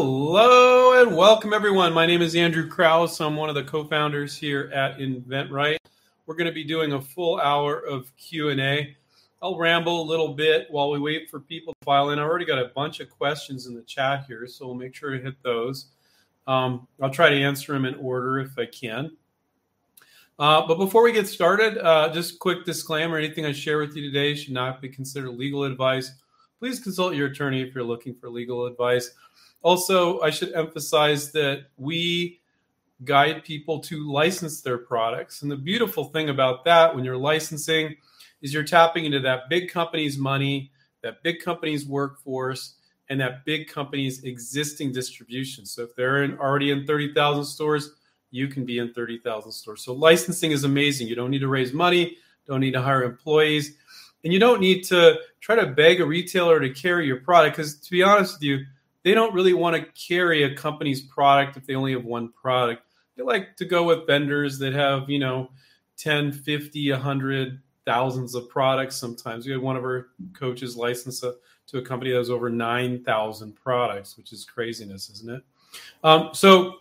Hello and welcome everyone. My name is Andrew Krauss. I'm one of the co-founders here at InventRight. We're going to be doing a full hour of Q&A. I'll ramble a little bit while we wait for people to file in. I already got a bunch of questions in the chat here, so we'll make sure to hit those. Um, I'll try to answer them in order if I can. Uh, but before we get started, uh, just quick disclaimer: anything I share with you today should not be considered legal advice. Please consult your attorney if you're looking for legal advice. Also, I should emphasize that we guide people to license their products. And the beautiful thing about that when you're licensing is you're tapping into that big company's money, that big company's workforce, and that big company's existing distribution. So if they're in, already in 30,000 stores, you can be in 30,000 stores. So licensing is amazing. You don't need to raise money, don't need to hire employees, and you don't need to try to beg a retailer to carry your product because to be honest with you, they don't really want to carry a company's product if they only have one product. They like to go with vendors that have, you know, 10, 50, 100, thousands of products sometimes. We had one of our coaches license a, to a company that has over 9,000 products, which is craziness, isn't it? Um, so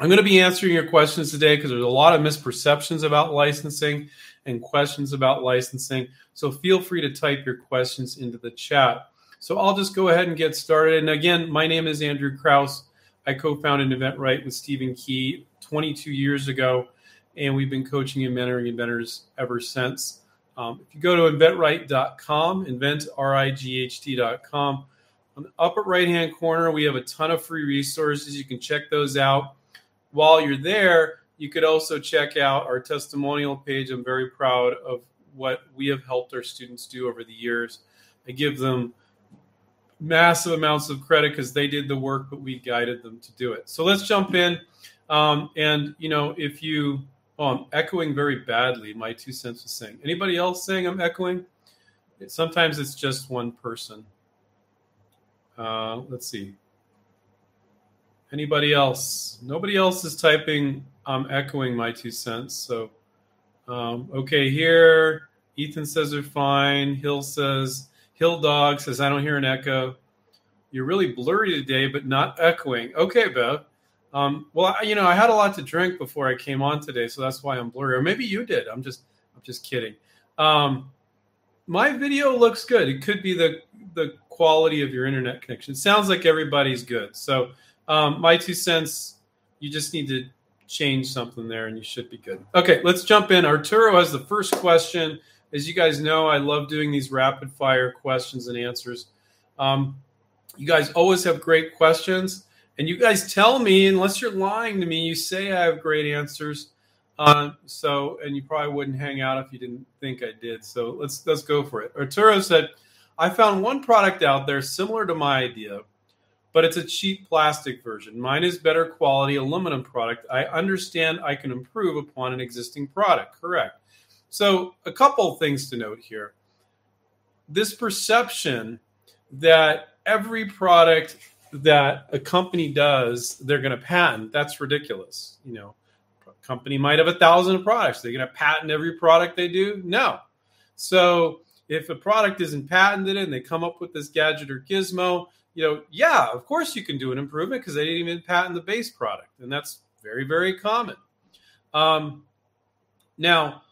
I'm going to be answering your questions today because there's a lot of misperceptions about licensing and questions about licensing. So feel free to type your questions into the chat. So I'll just go ahead and get started. And again, my name is Andrew Krauss. I co-founded InventRight with Stephen Key 22 years ago, and we've been coaching and mentoring inventors ever since. Um, if you go to inventright.com, inventright.com, on the upper right hand corner, we have a ton of free resources. You can check those out. While you're there, you could also check out our testimonial page. I'm very proud of what we have helped our students do over the years. I give them massive amounts of credit because they did the work, but we guided them to do it. So let's jump in. Um, and you know, if you, oh, I'm echoing very badly. My two cents was saying. Anybody else saying I'm echoing? Sometimes it's just one person. Uh, let's see. Anybody else? Nobody else is typing. I'm echoing my two cents. So, um, okay, here Ethan says they're fine. Hill says Hill Dog says, I don't hear an echo. You're really blurry today, but not echoing. Okay, Bev. Um, well, I, you know, I had a lot to drink before I came on today, so that's why I'm blurry. Or maybe you did. I'm just, I'm just kidding. Um, my video looks good. It could be the the quality of your internet connection. It sounds like everybody's good. So, um, my two cents. You just need to change something there, and you should be good. Okay, let's jump in. Arturo has the first question as you guys know, I love doing these rapid fire questions and answers. Um, you guys always have great questions, and you guys tell me, unless you're lying to me, you say I have great answers. Uh, so, and you probably wouldn't hang out if you didn't think I did. So let's let's go for it. Arturo said, "I found one product out there similar to my idea, but it's a cheap plastic version. Mine is better quality aluminum product. I understand I can improve upon an existing product. Correct." So, a couple things to note here. This perception that every product that a company does, they're going to patent, that's ridiculous. You know, a company might have a thousand products. They're going to patent every product they do? No. So, if a product isn't patented and they come up with this gadget or gizmo, you know, yeah, of course you can do an improvement because they didn't even patent the base product. And that's very, very common. Um, now,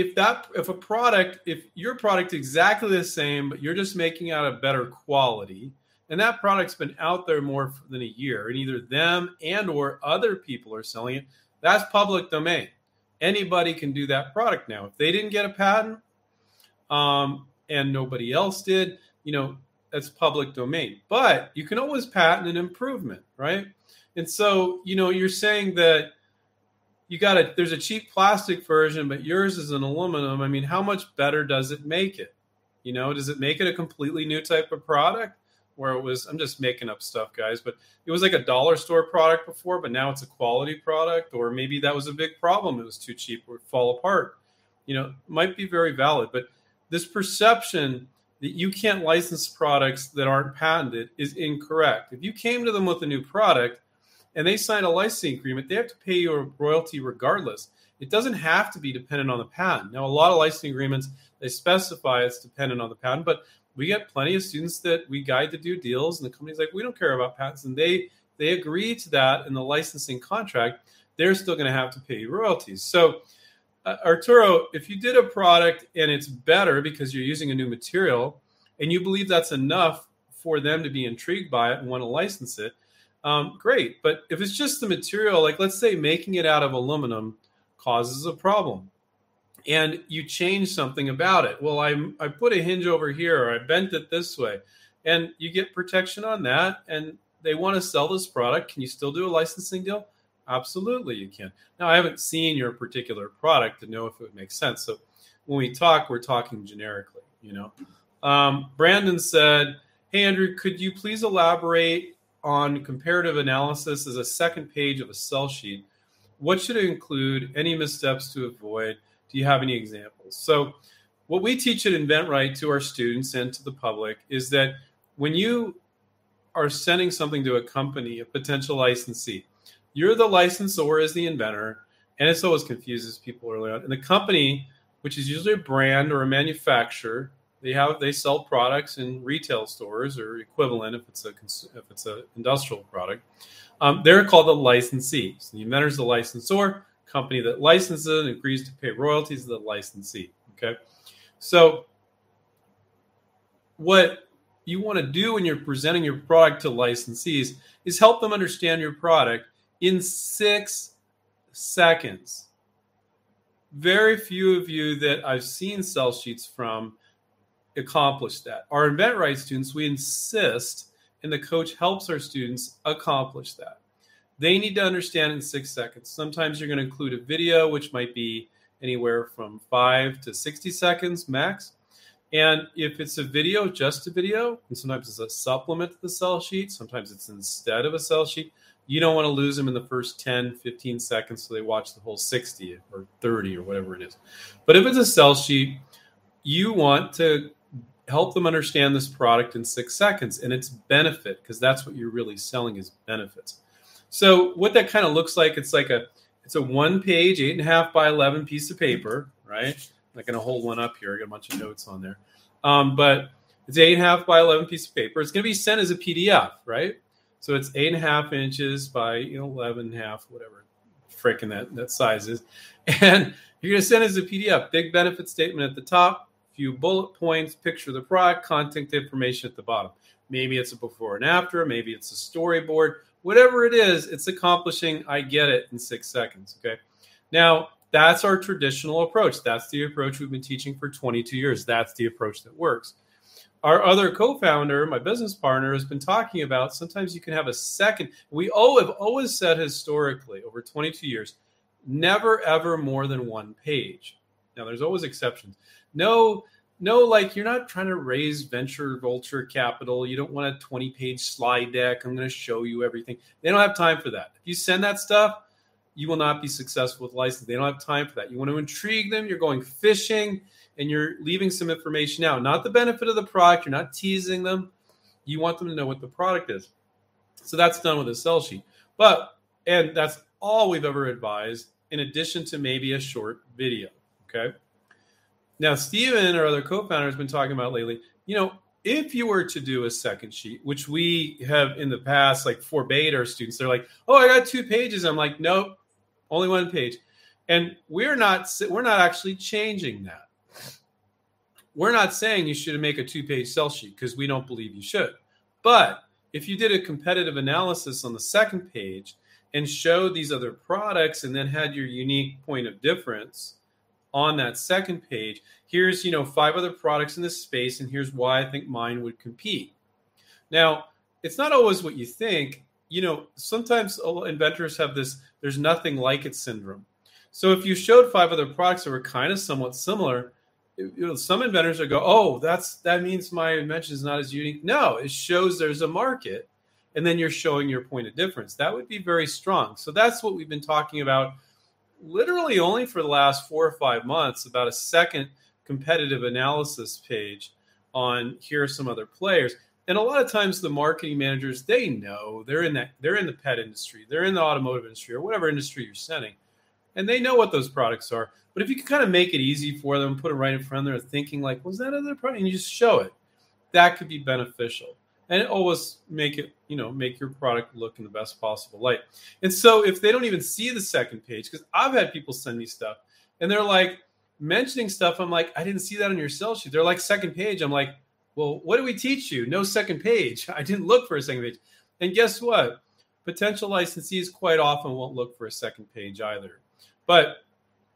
if that if a product if your product exactly the same but you're just making out a better quality and that product's been out there more than a year. And either them and or other people are selling it. That's public domain. Anybody can do that product now. If they didn't get a patent um, and nobody else did you know that's public domain. But you can always patent an improvement right? And so you know you're saying that you got a there's a cheap plastic version, but yours is an aluminum. I mean, how much better does it make it? You know, does it make it a completely new type of product? Where it was, I'm just making up stuff, guys, but it was like a dollar store product before, but now it's a quality product, or maybe that was a big problem. It was too cheap or fall apart. You know, might be very valid, but this perception that you can't license products that aren't patented is incorrect. If you came to them with a new product, and they sign a licensing agreement, they have to pay you a royalty regardless. It doesn't have to be dependent on the patent. Now, a lot of licensing agreements they specify it's dependent on the patent, but we get plenty of students that we guide to do deals, and the company's like, we don't care about patents, and they they agree to that in the licensing contract, they're still going to have to pay royalties. So, uh, Arturo, if you did a product and it's better because you're using a new material and you believe that's enough for them to be intrigued by it and want to license it, um, great. But if it's just the material, like let's say making it out of aluminum causes a problem and you change something about it. Well, I, I put a hinge over here or I bent it this way and you get protection on that and they want to sell this product. Can you still do a licensing deal? Absolutely, you can. Now, I haven't seen your particular product to know if it would make sense. So when we talk, we're talking generically, you know. Um, Brandon said, Hey, Andrew, could you please elaborate on comparative analysis as a second page of a sell sheet? What should it include? Any missteps to avoid? Do you have any examples? So, what we teach at InventRight to our students and to the public is that when you are sending something to a company, a potential licensee, you're the licensor as the inventor, and it always confuses people early on. And the company, which is usually a brand or a manufacturer, they have they sell products in retail stores or equivalent if it's a if it's an industrial product. Um, they're called the licensee. So the inventor is the licensor. Company that licenses and agrees to pay royalties to the licensee. Okay, so what you want to do when you're presenting your product to licensees is help them understand your product in six seconds. Very few of you that I've seen sell sheets from accomplish that. Our InventRight students, we insist, and the coach helps our students accomplish that. They need to understand in six seconds. Sometimes you're going to include a video, which might be anywhere from five to 60 seconds max. And if it's a video, just a video, and sometimes it's a supplement to the sell sheet, sometimes it's instead of a sell sheet, you don't want to lose them in the first 10, 15 seconds so they watch the whole 60 or 30 or whatever it is. But if it's a sell sheet, you want to help them understand this product in six seconds and its benefit, because that's what you're really selling is benefits. So what that kind of looks like, it's like a it's a one page, eight and a half by eleven piece of paper, right? I'm not gonna hold one up here. I got a bunch of notes on there. Um, but it's eight and a half by eleven piece of paper. It's gonna be sent as a PDF, right? So it's eight and a half inches by you know eleven and a half, whatever freaking that that size is, and you're going to send as a PDF. Big benefit statement at the top, few bullet points, picture the product, contact information at the bottom. Maybe it's a before and after, maybe it's a storyboard, whatever it is. It's accomplishing. I get it in six seconds. Okay, now that's our traditional approach. That's the approach we've been teaching for 22 years. That's the approach that works our other co-founder, my business partner, has been talking about sometimes you can have a second. We all have always said historically over 22 years, never ever more than one page. Now there's always exceptions. No, no, like you're not trying to raise venture vulture capital. You don't want a 20 page slide deck. I'm going to show you everything. They don't have time for that. If you send that stuff, you will not be successful with license. They don't have time for that. You want to intrigue them. You're going fishing and you're leaving some information out. Not the benefit of the product. You're not teasing them. You want them to know what the product is. So that's done with a sell sheet. But, and that's all we've ever advised, in addition to maybe a short video. Okay. Now, Stephen, our other co founder, has been talking about lately, you know, if you were to do a second sheet, which we have in the past, like forbade our students, they're like, oh, I got two pages. I'm like, nope, only one page. And we're not, we're not actually changing that we're not saying you should make a two page sell sheet because we don't believe you should. But if you did a competitive analysis on the second page and showed these other products and then had your unique point of difference on that second page, here's, you know, five other products in this space and here's why I think mine would compete. Now, it's not always what you think. You know, sometimes inventors have this there's nothing like it syndrome. So if you showed five other products that were kind of somewhat similar, you know, some inventors are go, oh, that's that means my invention is not as unique. No, it shows there's a market, and then you're showing your point of difference. That would be very strong. So that's what we've been talking about, literally only for the last four or five months, about a second competitive analysis page on here are some other players. And a lot of times the marketing managers they know they're in that they're in the pet industry, they're in the automotive industry or whatever industry you're sending, and they know what those products are but if you can kind of make it easy for them, put it right in front of them, thinking like, was that other product? And you just show it. That could be beneficial. And always make it you know make your product look in the best possible light. And so if they don't even see the second page because i've had people send me stuff and they're like mentioning stuff i'm like i didn't see that on your sell sheet. They're like second page. I'm like well what do we teach you? No second page. I didn't look for a second page. And guess what? Potential licensees quite often won't look for a second page either. But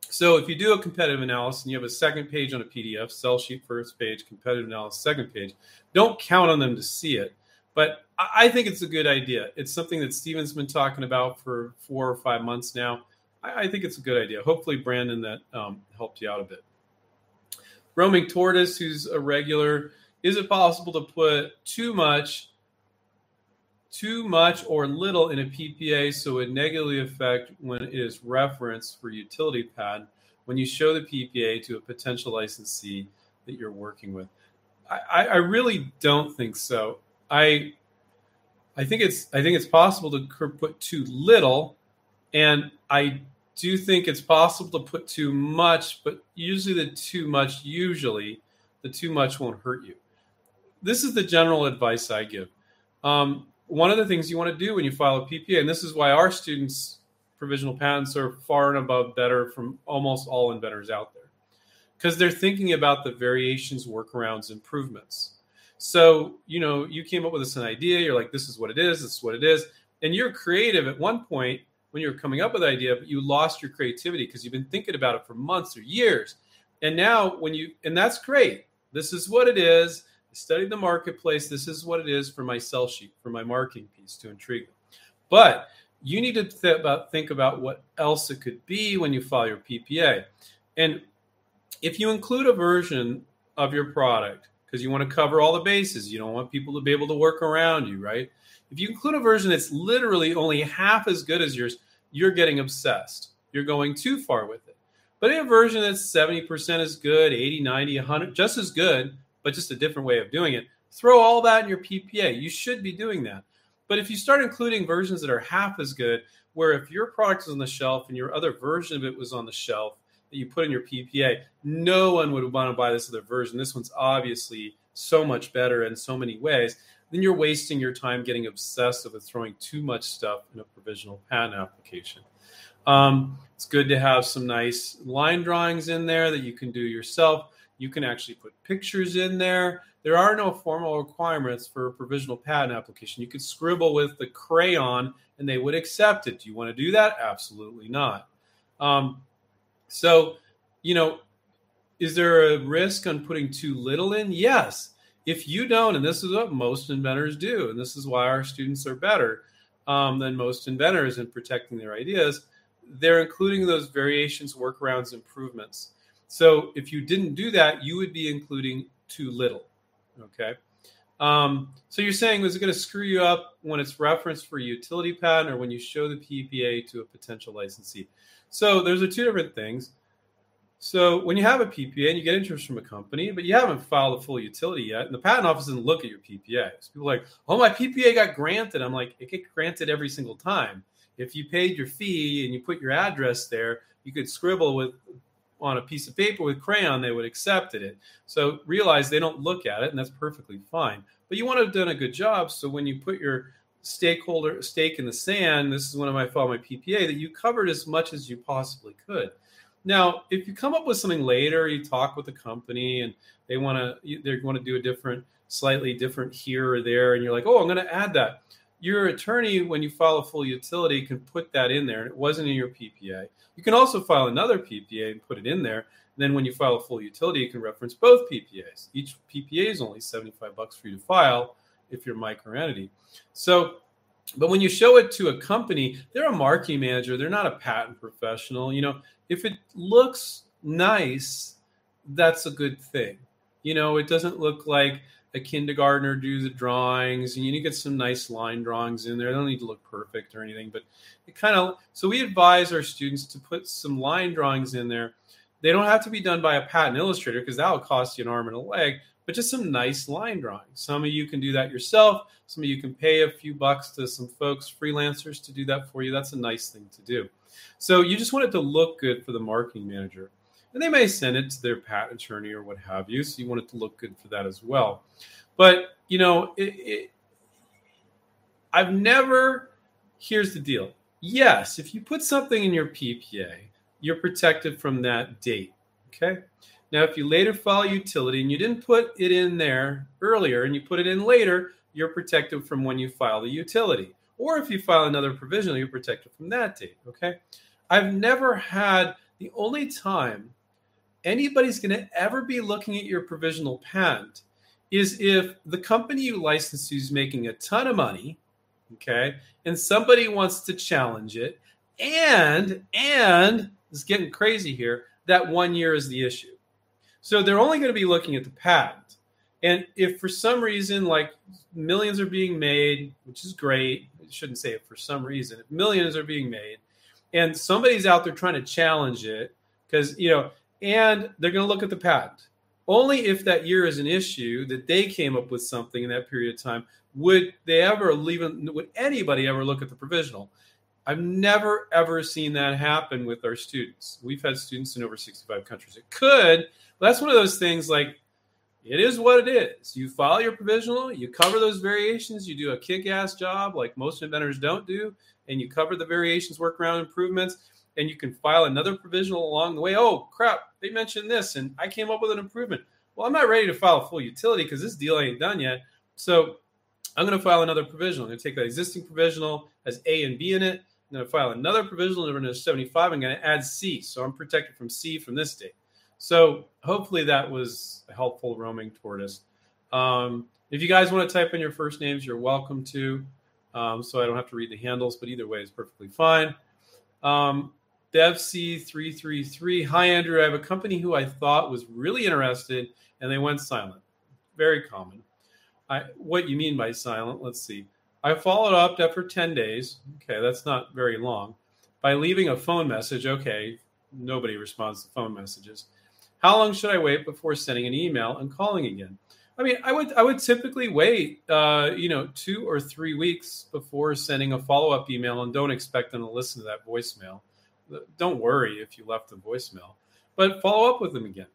so if you do a competitive analysis and you have a second page on a PDF, sell sheet first page, competitive analysis second page, don't count on them to see it. But I think it's a good idea. It's something that Stephen's been talking about for four or five months now. I, think it's a good idea. Hopefully, Brandon, that um, helped you out a bit. Roaming Tortoise, who's a regular, is it possible to put too much too much or little in a PPA so it negatively affect when it is referenced for utility pad when you show the PPA to a potential licensee that you're working with. I, I really don't think so. I I think it's I think it's possible to put too little, and I do think it's possible to put too much, but usually the too much usually the too much won't hurt you. This is the general advice I give. Um, one of the things you want to do when you file a PPA, and this is why our students' provisional patents are far and above better from almost all inventors out there, because they're thinking about the variations, workarounds, improvements. So, you know, you came up with this an idea, you're like, this is what it is, this is what it is. And you're creative at one point when you're coming up with the idea, but you lost your creativity because you've been thinking about it for months or years. And now when you and that's great. This is what it is studied the marketplace. This is what it is for my sell sheet, for my marketing piece to intrigue them. But you need to th- about, think about what else it could be when you file your PPA. And if you include a version of your product, because you want to cover all the bases, you don't want people to be able to work around you, right? If you include a version that's literally only half as good as yours, you're getting obsessed. You're going too far with it. But a version that's 70% as good, 80, 90, 100, just as good, but just a different way of doing it. Throw all that in your PPA. You should be doing that. But if you start including versions that are half as good, where if your product is on the shelf and your other version of it was on the shelf that you put in your PPA, no one would want to buy this other version. This one's obviously so much better in so many ways. Then you're wasting your time getting obsessed with throwing too much stuff in a provisional patent application. Um, it's good to have some nice line drawings in there that you can do yourself. You can actually put pictures in there. There are no formal requirements for a provisional patent application. You could scribble with the crayon and they would accept it. Do you want to do that? Absolutely not. Um, so, you know, is there a risk on putting too little in? Yes. If you don't, and this is what most inventors do, and this is why our students are better um, than most inventors in protecting their ideas, they're including those variations, workarounds, improvements. So if you didn't do that, you would be including too little. Okay. Um, so you're saying, was it going to screw you up when it's referenced for a utility patent or when you show the PPA to a potential licensee? So there's a two different things. So when you have a PPA and you get interest from a company, but you haven't filed a full utility yet, and the patent office doesn't look at your PPA. So people are like, oh, my PPA got granted. I'm like, it gets granted every single time. If you paid your fee and you put your address there, you could scribble with on a piece of paper with crayon, they would accept it. So realize they don't look at it, and that's perfectly fine. But you want to have done a good job. So when you put your stakeholder stake in the sand, this is one of my follow my PPA, that you covered as much as you possibly could. Now, if you come up with something later, you talk with the company and they want to they want to do a different, slightly different here or there, and you're like, oh, I'm going to add that your attorney, when you file a full utility, can put that in there, and it wasn't in your PPA. You can also file another PPA and put it in there. And then when you file a full utility, you can reference both PPAs. Each PPA is only 75 bucks for you to file if you're a micro entity. So, but when you show it to a company, they're a marketing manager. They're not a patent professional. You know, if it looks nice, that's a good thing. You know, it doesn't look like a kindergartner do the drawings and you need to get some nice line drawings in there. They don't need to look perfect or anything, but it kind of so we advise our students to put some line drawings in there. They don't have to be done by a patent illustrator because that will cost you an arm and a leg, but just some nice line drawings. Some of you can do that yourself. Some of you can pay a few bucks to some folks, freelancers, to do that for you. That's a nice thing to do. So you just want it to look good for the marketing manager and they may send it to their patent attorney or what have you. So you want it to look good for that as well. But you know, it, it, I've never, here's the deal. Yes, if you put something in your PPA, you're protected from that date. Okay. Now, if you later file utility and you didn't put it in there earlier and you put it in later, you're protected from when you file the utility. Or if you file another provisional, you're protected from that date. Okay. I've never had the only time anybody's going to ever be looking at your provisional patent is if the company you license to is making a ton of money, okay, and somebody wants to challenge it, and and it's getting crazy here. That one year is the issue. So they're only going to be looking at the patent. And if for some reason, like millions are being made, which is great, I shouldn't say it for some reason, if millions are being made, and somebody's out there trying to challenge it, because, you know, and they're going to look at the patent. Only if that year is an issue that they came up with something in that period of time would they ever leave, would anybody ever look at the provisional. I've never ever seen that happen with our students. We've had students in over 65 countries. It could, that's one of those things like it is what it is. You file your provisional, you cover those variations, you do a kick ass job like most inventors don't do, and you cover the variations, workaround improvements, and you can file another provisional along the way. Oh, crap, they mentioned this, and I came up with an improvement. Well, I'm not ready to file a full utility because this deal ain't done yet. So I'm going to file another provisional. I'm going to take that existing provisional as A and B in it. I'm going to file another provisional number 75. I'm going to add C. So I'm protected from C from this date. So hopefully that was a helpful roaming tortoise. Um, if you guys want to type in your first names, you're welcome to. Um, so I don't have to read the handles, but either way is perfectly fine. Um, DevC333. Hi, Andrew. I have a company who I thought was really interested and they went silent. Very common. I, what you mean by silent? Let's see. I followed up after 10 days. Okay, that's not very long. By leaving a phone message. Okay, nobody responds to phone messages. How long should I wait before sending an email and calling again? I mean, I would I would typically wait, uh, you know, two or three weeks before sending a follow up email, and don't expect them to listen to that voicemail. Don't worry if you left a voicemail, but follow up with them again,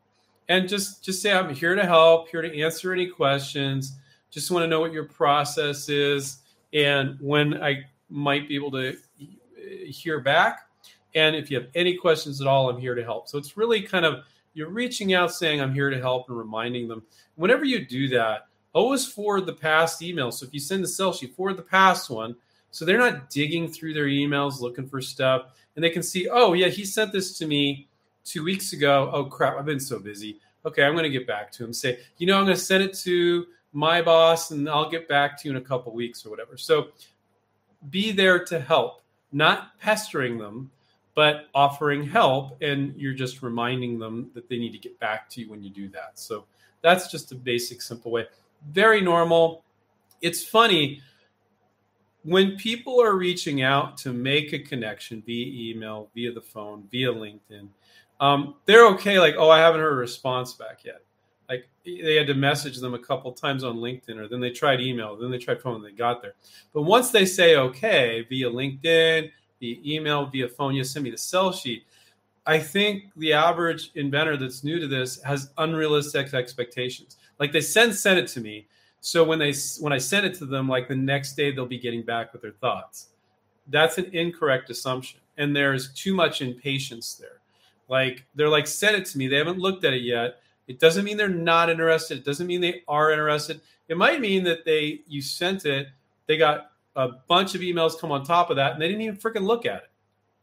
and just just say I'm here to help, here to answer any questions. Just want to know what your process is and when I might be able to hear back. And if you have any questions at all, I'm here to help. So it's really kind of you're reaching out saying i'm here to help and reminding them whenever you do that always forward the past email so if you send the sell sheet forward the past one so they're not digging through their emails looking for stuff and they can see oh yeah he sent this to me two weeks ago oh crap i've been so busy okay i'm going to get back to him say you know i'm going to send it to my boss and i'll get back to you in a couple weeks or whatever so be there to help not pestering them but offering help and you're just reminding them that they need to get back to you when you do that. So that's just a basic, simple way. Very normal. It's funny when people are reaching out to make a connection via email, via the phone, via LinkedIn. Um, they're okay. Like, oh, I haven't heard a response back yet. Like they had to message them a couple times on LinkedIn, or then they tried email, then they tried phone, and they got there. But once they say okay via LinkedIn, via email, via phone, you send me the sell sheet. I think the average inventor that's new to this has unrealistic expectations. Like they send send it to me, so when they when I send it to them, like the next day they'll be getting back with their thoughts. That's an incorrect assumption, and there's too much impatience there. Like they're like send it to me, they haven't looked at it yet. It doesn't mean they're not interested. It doesn't mean they are interested. It might mean that they you sent it, they got a bunch of emails come on top of that, and they didn't even freaking look at it.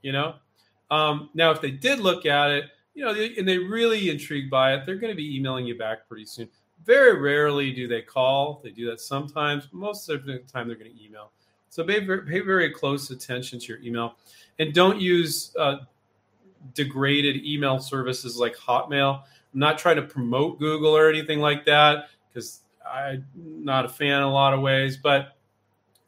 You know. Um, now, if they did look at it, you know, and they really intrigued by it, they're going to be emailing you back pretty soon. Very rarely do they call. They do that sometimes. Most of the time, they're going to email. So pay, pay very close attention to your email, and don't use uh, degraded email services like Hotmail. I'm not trying to promote Google or anything like that because I'm not a fan in a lot of ways, but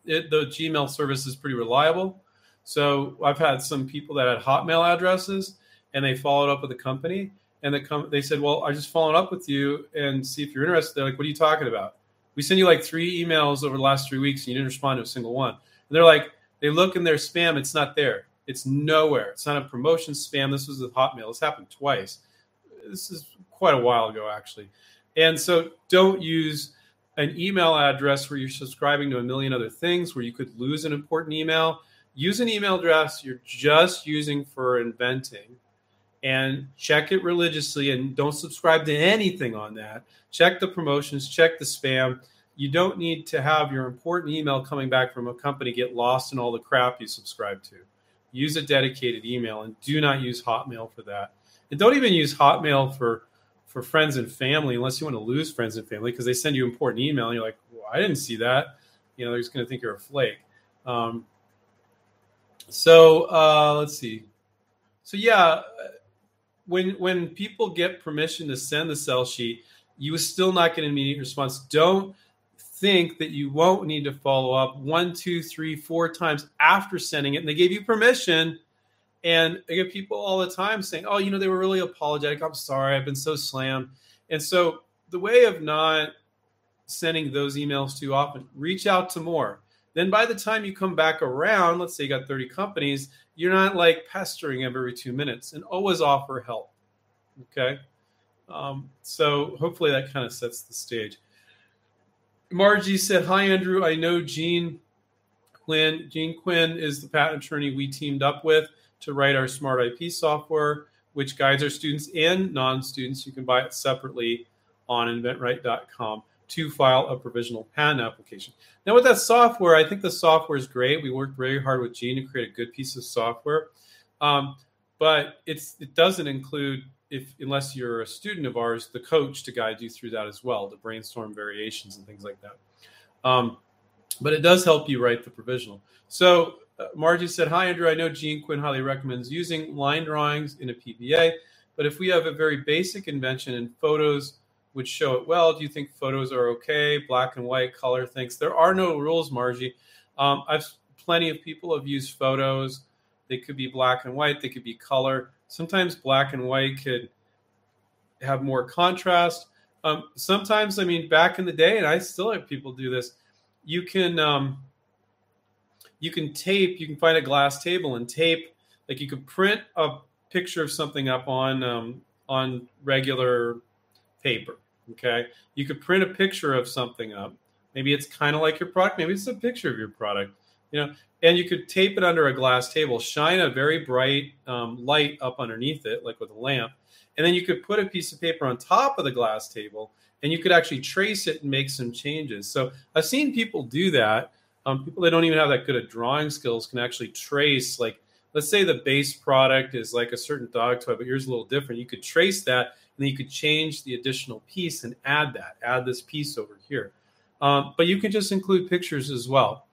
it, the Gmail service is pretty reliable. So I've had some people that had Hotmail addresses and they followed up with the company and the com- they said, "Well, I just followed up with you and see if you're interested." They're like, "What are you talking about? We sent you like three emails over the last three weeks and you didn't respond to a single one." And they're like, they look in their spam, it's not there. It's nowhere. It's not a promotion spam. This was with Hotmail. This happened twice. This is quite a while ago, actually. And so don't use an email address where you're subscribing to a million other things where you could lose an important email. Use an email address you're just using for inventing and check it religiously and don't subscribe to anything on that. Check the promotions, check the spam. You don't need to have your important email coming back from a company get lost in all the crap you subscribe to. Use a dedicated email and do not use Hotmail for that. And don't even use Hotmail for for friends and family unless you want to lose friends and family because they send you important email and you're like, well, I didn't see that. You know, they're just going to think you're a flake. Um, so uh, let's see. So yeah, when when people get permission to send the sell sheet, you still not get an immediate response. Don't think that you won't need to follow up one, two, three, four times after sending it, and they gave you permission and I get people all the time saying, "Oh, you know, they were really apologetic. I'm sorry. I've been so slammed." And so the way of not sending those emails too often, reach out to more. Then by the time you come back around, let's say you got 30 companies, you're not like pestering every two minutes and always offer help. Okay. Um, so hopefully that kind of sets the stage. Margie said, Hi, Andrew. I know Gene Quinn. Gene Quinn is the patent attorney we teamed up with to write our smart IP software, which guides our students and non students. You can buy it separately on inventright.com to file a provisional patent application. Now, with that software, I think the software is great. We worked very hard with Gene to create a good piece of software, um, but it's it doesn't include if unless you're a student of ours, the coach to guide you through that as well, to brainstorm variations and things like that. Um, but it does help you write the provisional. So uh, Margie said, Hi, Andrew. I know Gene Quinn highly recommends using line drawings in a PPA, but if we have a very basic invention and photos would show it well, do you think photos are okay? Black and white, color things? There are no rules, Margie. Um, I've plenty of people have used photos. They could be black and white, they could be color. Sometimes black and white could have more contrast. Um, sometimes, I mean, back in the day, and I still have people do this, you can. Um, you can tape, you can find a glass table and tape, like you could print a picture of something up on um, on regular paper. Okay, you could print a picture of something up. Maybe it's kind of like your product. Maybe it's a picture of your product. You know, and you could tape it under a glass table, shine a very bright um, light up underneath it, like with a lamp, and then you could put a piece of paper on top of the glass table, and you could actually trace it and make some changes. So I've seen people do that um, people that don't even have that good at drawing skills can actually trace like let's say the base product is like a certain dog toy but yours is a little different you could trace that then you could change the additional piece and add that add this piece over here um, but you can just include pictures as well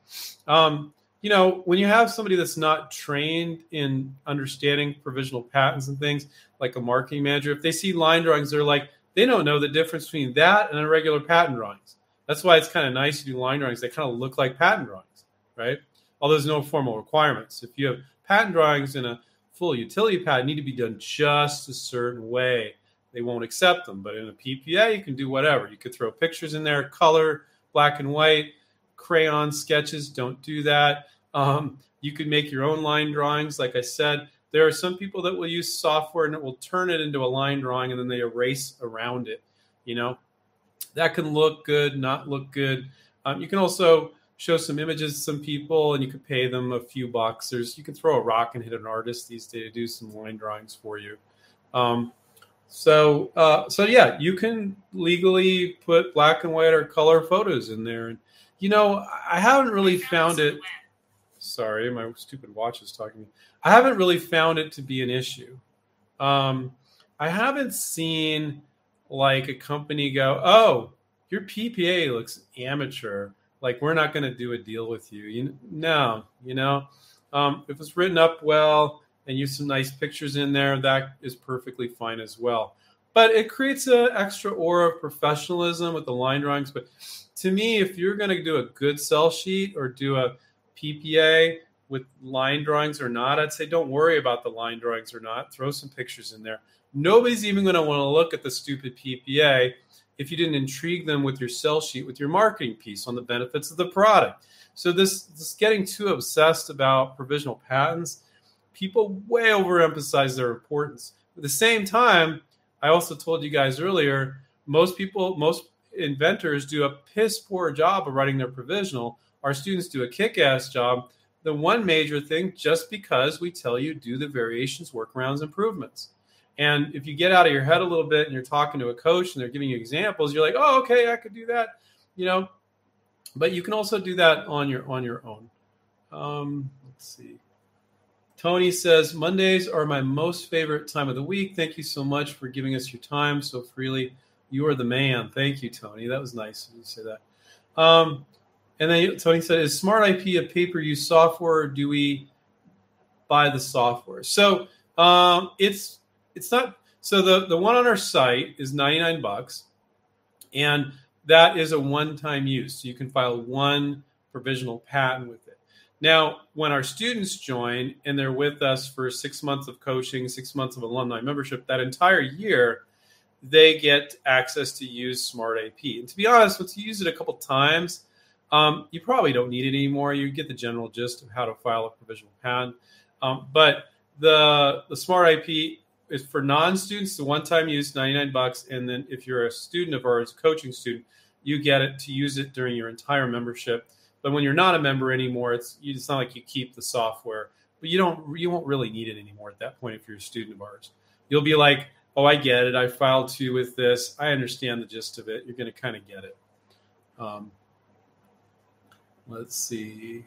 um, you know when you have somebody that's not trained in understanding provisional patents and things like a marketing manager if they see line drawings they're like they don't know the difference between that and a regular patent drawings that's why it's kind of nice to do line drawings They kind of look like patent drawings, right? Although there's no formal requirements. If you have patent drawings in a full utility patent, need to be done just a certain way. They won't accept them. But in a PPA, you can do whatever. You could throw pictures in there, color, black and white, crayon sketches. Don't do that. Um, you could make your own line drawings. Like I said, there are some people that will use software and it will turn it into a line drawing and then they erase around it. You know, that can look good, not look good. Um, you can also show some images to some people and you could pay them a few bucks. There's you can throw a rock and hit an artist these days to do some line drawings for you. Um, so uh, so yeah, you can legally put black and white or color photos in there. And you know, I haven't really found it. Sorry, my stupid watch is talking. I haven't really found it to be an issue. Um, I haven't seen like a company go, "Oh, your PPA looks amateur. Like we're not going to do a deal with you." You no, you know, um, if it's written up well and use some nice pictures in there, that is perfectly fine as well. But it creates an extra aura of professionalism with the line drawings. But to me, if you're going to do a good sell sheet or do a PPA with line drawings or not, I'd say don't worry about the line drawings or not. Throw some pictures in there. Nobody's even going to want to look at the stupid PPA if you didn't intrigue them with your sell sheet, with your marketing piece on the benefits of the product. So this, this getting too obsessed about provisional patents, people way overemphasize their importance. At the same time, I also told you guys earlier, most people, most inventors do a piss poor job of writing their provisional. Our students do a kick ass job. The one major thing, just because we tell you do the variations, workarounds, improvements. And if you get out of your head a little bit and you're talking to a coach and they're giving you examples, you're like, oh, okay, I could do that, you know. But you can also do that on your on your own. Um, let's see. Tony says Mondays are my most favorite time of the week. Thank you so much for giving us your time so freely. You are the man. Thank you, Tony. That was nice of you to say that. Um, and then Tony said, "Is Smart IP a pay-per-use software? Or do we buy the software?" So um, it's it's not. So the the one on our site is ninety nine bucks, and that is a one time use. So you can file one provisional patent with it. Now, when our students join and they're with us for six months of coaching, six months of alumni membership, that entire year, they get access to use Smart IP. And to be honest, once you use it a couple times, um, you probably don't need it anymore. You get the general gist of how to file a provisional patent. Um, but the the Smart IP is for non-students, the one-time use, 99 bucks. And then if you're a student of ours, coaching student, you get it to use it during your entire membership. But when you're not a member anymore, it's it's not like you keep the software, but you don't you won't really need it anymore at that point if you're a student of ours. You'll be like, oh, I get it. I filed two with this. I understand the gist of it. You're going to kind of get it. Um, let's see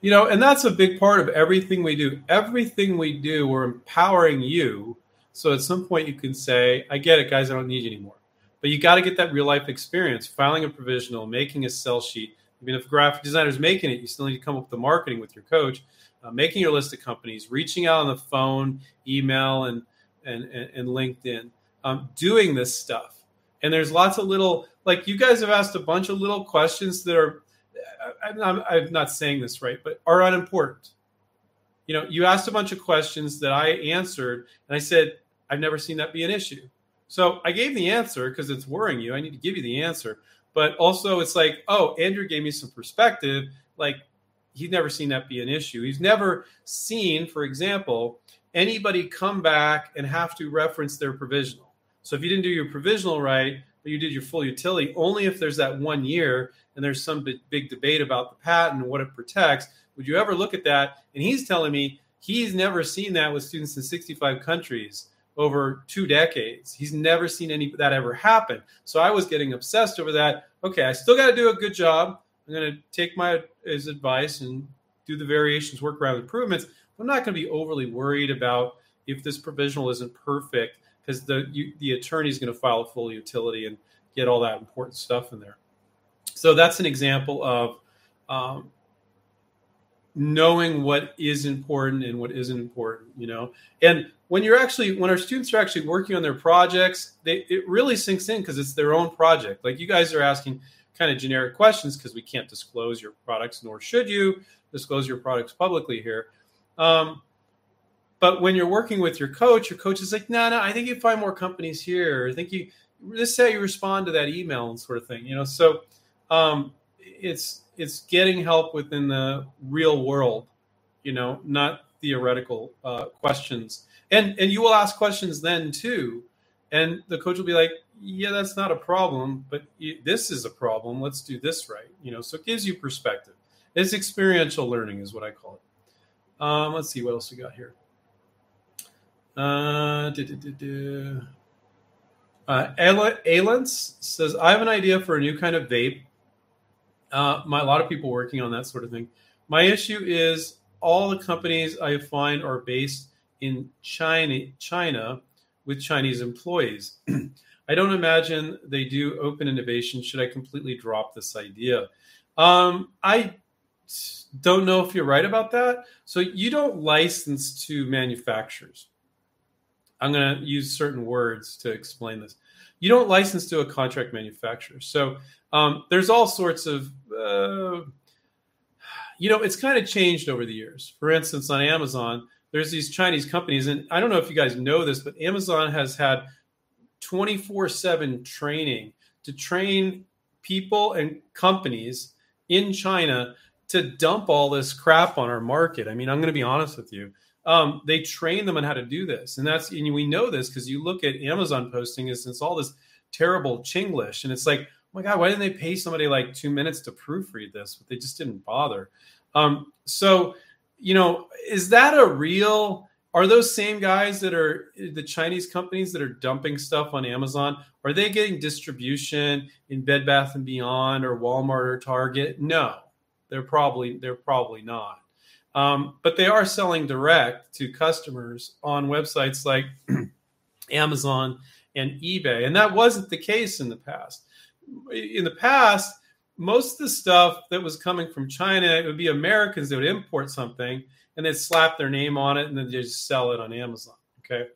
you know and that's a big part of everything we do everything we do we're empowering you so at some point you can say i get it guys i don't need you anymore but you got to get that real life experience filing a provisional making a sell sheet even if a graphic designer is making it you still need to come up with the marketing with your coach uh, making your list of companies reaching out on the phone email and and and, and linkedin um, doing this stuff and there's lots of little like you guys have asked a bunch of little questions that are I'm I'm not saying this right, but are unimportant. You know, you asked a bunch of questions that I answered, and I said, I've never seen that be an issue. So I gave the answer because it's worrying you. I need to give you the answer. But also, it's like, oh, Andrew gave me some perspective. Like, he's never seen that be an issue. He's never seen, for example, anybody come back and have to reference their provisional. So if you didn't do your provisional right, but you did your full utility, only if there's that one year and there's some big, big debate about the patent and what it protects, would you ever look at that? And he's telling me he's never seen that with students in 65 countries over two decades. He's never seen any that ever happen. So I was getting obsessed over that. Okay, I still got to do a good job. I'm going to take my his advice and do the variations, work around improvements. I'm not going to be overly worried about if this provisional isn't perfect because the you, the attorney is going to file a full utility and get all that important stuff in there. So that's an example of um, knowing what is important and what isn't important, you know. And when you're actually when our students are actually working on their projects, they it really sinks in because it's their own project. Like you guys are asking kind of generic questions because we can't disclose your products, nor should you disclose your products publicly here. Um, but when you're working with your coach, your coach is like, no, no, I think you find more companies here. I think you this say you respond to that email and sort of thing, you know. So um, it's it's getting help within the real world, you know, not theoretical uh, questions. And and you will ask questions then too, and the coach will be like, "Yeah, that's not a problem, but you, this is a problem. Let's do this right." You know, so it gives you perspective. It's experiential learning, is what I call it. Um, let's see what else we got here. Uh, uh, Alens says, I have an idea for a new kind of vape uh, my, a lot of people working on that sort of thing. My issue is all the companies I find are based in China, China with Chinese employees. I don't imagine they do open innovation. Should I completely drop this idea? Um, I don't know if you're right about that. So you don't license to manufacturers. I'm going to use certain words to explain this. You don't license to a contract manufacturer. So um, there's all sorts of, uh, you know, it's kind of changed over the years. For instance, on Amazon, there's these Chinese companies, and I don't know if you guys know this, but Amazon has had 24 7 training to train people and companies in China to dump all this crap on our market. I mean, I'm going to be honest with you. Um, they train them on how to do this, and that's and we know this because you look at Amazon posting is it's all this terrible Chinglish, and it's like, oh my god, why didn't they pay somebody like two minutes to proofread this? But they just didn't bother. Um, so, you know, is that a real? Are those same guys that are the Chinese companies that are dumping stuff on Amazon? Are they getting distribution in Bed Bath and Beyond or Walmart or Target? No, they're probably they're probably not. Um, but they are selling direct to customers on websites like Amazon and eBay, and that wasn't the case in the past. In the past, most of the stuff that was coming from China, it would be Americans that would import something and they'd slap their name on it and then they just sell it on Amazon. Okay.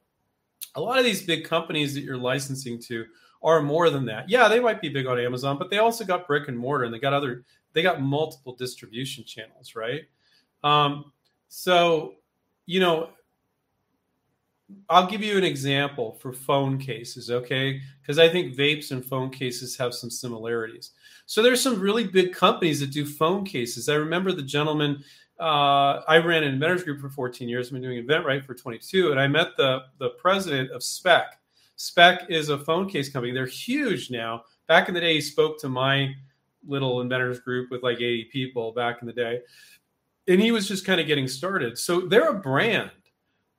A lot of these big companies that you're licensing to are more than that. Yeah, they might be big on Amazon, but they also got brick and mortar and they got other, they got multiple distribution channels, right? Um, so, you know, I'll give you an example for phone cases, okay? Because I think vapes and phone cases have some similarities. So there's some really big companies that do phone cases. I remember the gentleman uh, I ran an inventors group for 14 years. I've been doing InventRight for 22, and I met the the president of Speck. Speck is a phone case company. They're huge now. Back in the day, he spoke to my little inventors group with like 80 people back in the day, and he was just kind of getting started. So they're a brand.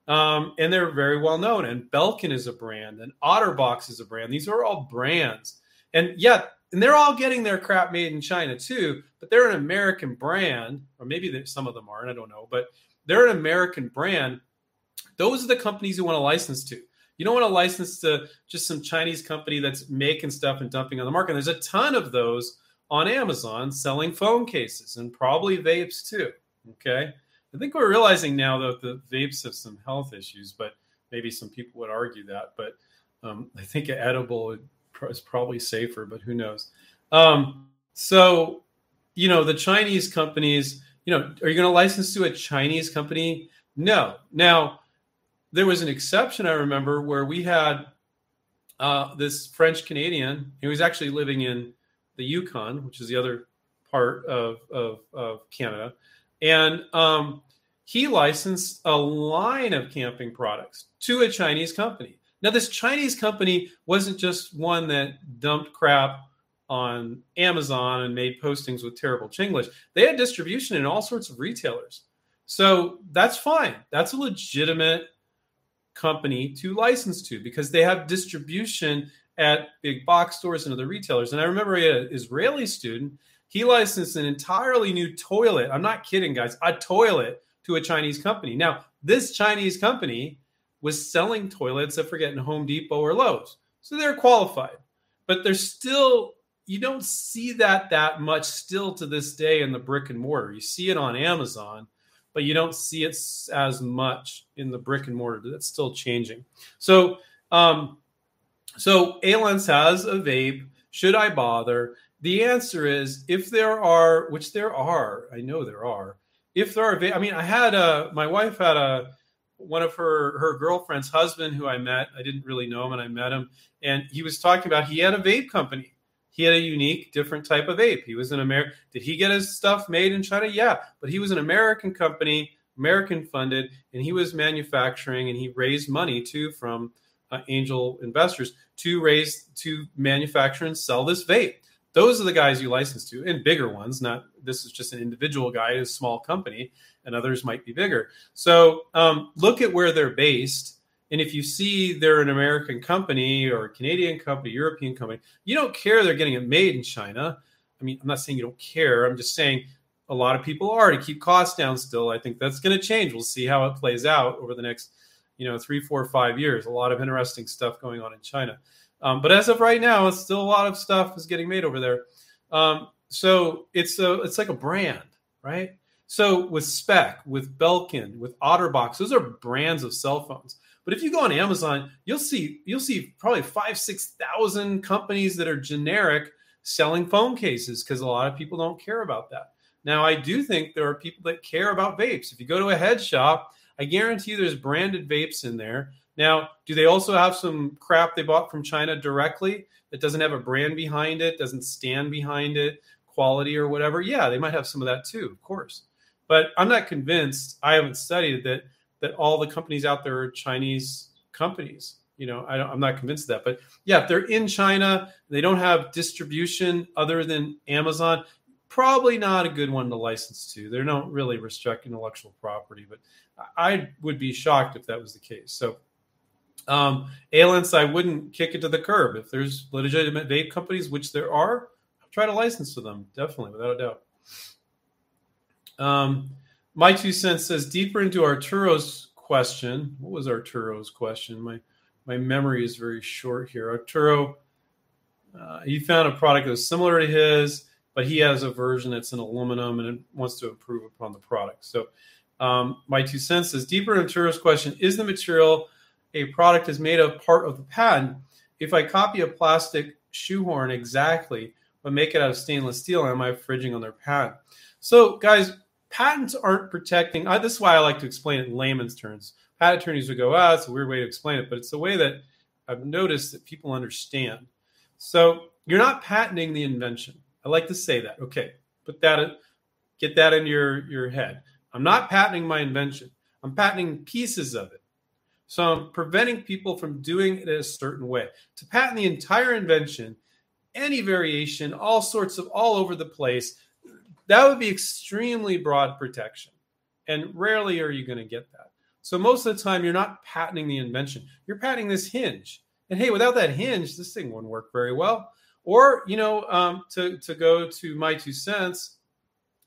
Um, and they're very well known. And Belkin is a brand, and Otterbox is a brand. These are all brands. And yet, and they're all getting their crap made in China too, but they're an American brand, or maybe some of them aren't, I don't know, but they're an American brand. Those are the companies you want to license to. You don't want to license to just some Chinese company that's making stuff and dumping on the market. And There's a ton of those on Amazon selling phone cases and probably vapes too. Okay. I think we're realizing now that the vapes have some health issues, but maybe some people would argue that. But um, I think edible is probably safer, but who knows? Um, so, you know, the Chinese companies, you know, are you going to license to a Chinese company? No. Now, there was an exception I remember where we had uh, this French Canadian. He was actually living in the Yukon, which is the other part of, of, of Canada. And um, he licensed a line of camping products to a Chinese company. Now, this Chinese company wasn't just one that dumped crap on Amazon and made postings with terrible Chinglish. They had distribution in all sorts of retailers. So that's fine. That's a legitimate company to license to because they have distribution at big box stores and other retailers. And I remember an Israeli student, he licensed an entirely new toilet. I'm not kidding, guys, a toilet to a Chinese company. Now, this Chinese company was selling toilets, I forget, in Home Depot or Lowe's. So they're qualified. But there's still, you don't see that that much still to this day in the brick and mortar. You see it on Amazon, but you don't see it as much in the brick and mortar. That's still changing. So, um, so Alens has a vape. Should I bother? The answer is if there are, which there are, I know there are. If there are, I mean, I had a, my wife had a, one of her her girlfriend's husband who I met. I didn't really know him, and I met him, and he was talking about he had a vape company. He had a unique, different type of vape. He was an American. Did he get his stuff made in China? Yeah, but he was an American company, American funded, and he was manufacturing, and he raised money too from uh, angel investors to raise to manufacture and sell this vape. Those are the guys you license to, and bigger ones. Not this is just an individual guy, a small company, and others might be bigger. So um, look at where they're based. And if you see they're an American company or a Canadian company, European company, you don't care they're getting it made in China. I mean, I'm not saying you don't care. I'm just saying a lot of people are to keep costs down still. I think that's going to change. We'll see how it plays out over the next, you know, three, four, five years. A lot of interesting stuff going on in China. Um, but as of right now, it's still a lot of stuff is getting made over there. Um, so it's a, it's like a brand, right? So with Speck, with Belkin, with Otterbox, those are brands of cell phones. But if you go on Amazon, you'll see you'll see probably five six thousand companies that are generic selling phone cases because a lot of people don't care about that. Now I do think there are people that care about vapes. If you go to a head shop, I guarantee you there's branded vapes in there. Now, do they also have some crap they bought from China directly that doesn't have a brand behind it, doesn't stand behind it, quality or whatever? Yeah, they might have some of that too, of course. But I'm not convinced. I haven't studied that that all the companies out there are Chinese companies. you know, I am not convinced of that. But yeah, if they're in China, they don't have distribution other than Amazon. Probably not a good one to license to. They don't really restrict intellectual property, but I would be shocked if that was the case. So, um, Alens, I wouldn't kick it to the curb. If there's legitimate vape companies, which there are, I'll try to license to them, definitely, without a doubt. Um, my two cents says deeper into Arturo's question. What was Arturo's question? My my memory is very short here. Arturo, uh, he found a product that was similar to his, but he has a version that's in aluminum and it wants to improve upon the product. So, um, my two cents is deeper into Arturo's question: Is the material a product is made of part of the patent? If I copy a plastic shoehorn exactly, but make it out of stainless steel, am I infringing on their patent? So, guys, patents aren't protecting. I, this is why I like to explain it in layman's terms. Patent attorneys would go, "Ah, it's a weird way to explain it," but it's the way that I've noticed that people understand. So you're not patenting the invention. I like to say that. Okay, put that, in, get that in your your head. I'm not patenting my invention. I'm patenting pieces of it. So I'm preventing people from doing it a certain way. To patent the entire invention, any variation, all sorts of all over the place, that would be extremely broad protection. And rarely are you going to get that. So most of the time, you're not patenting the invention. You're patenting this hinge. And hey, without that hinge, this thing wouldn't work very well. Or, you know, um, to, to go to my two cents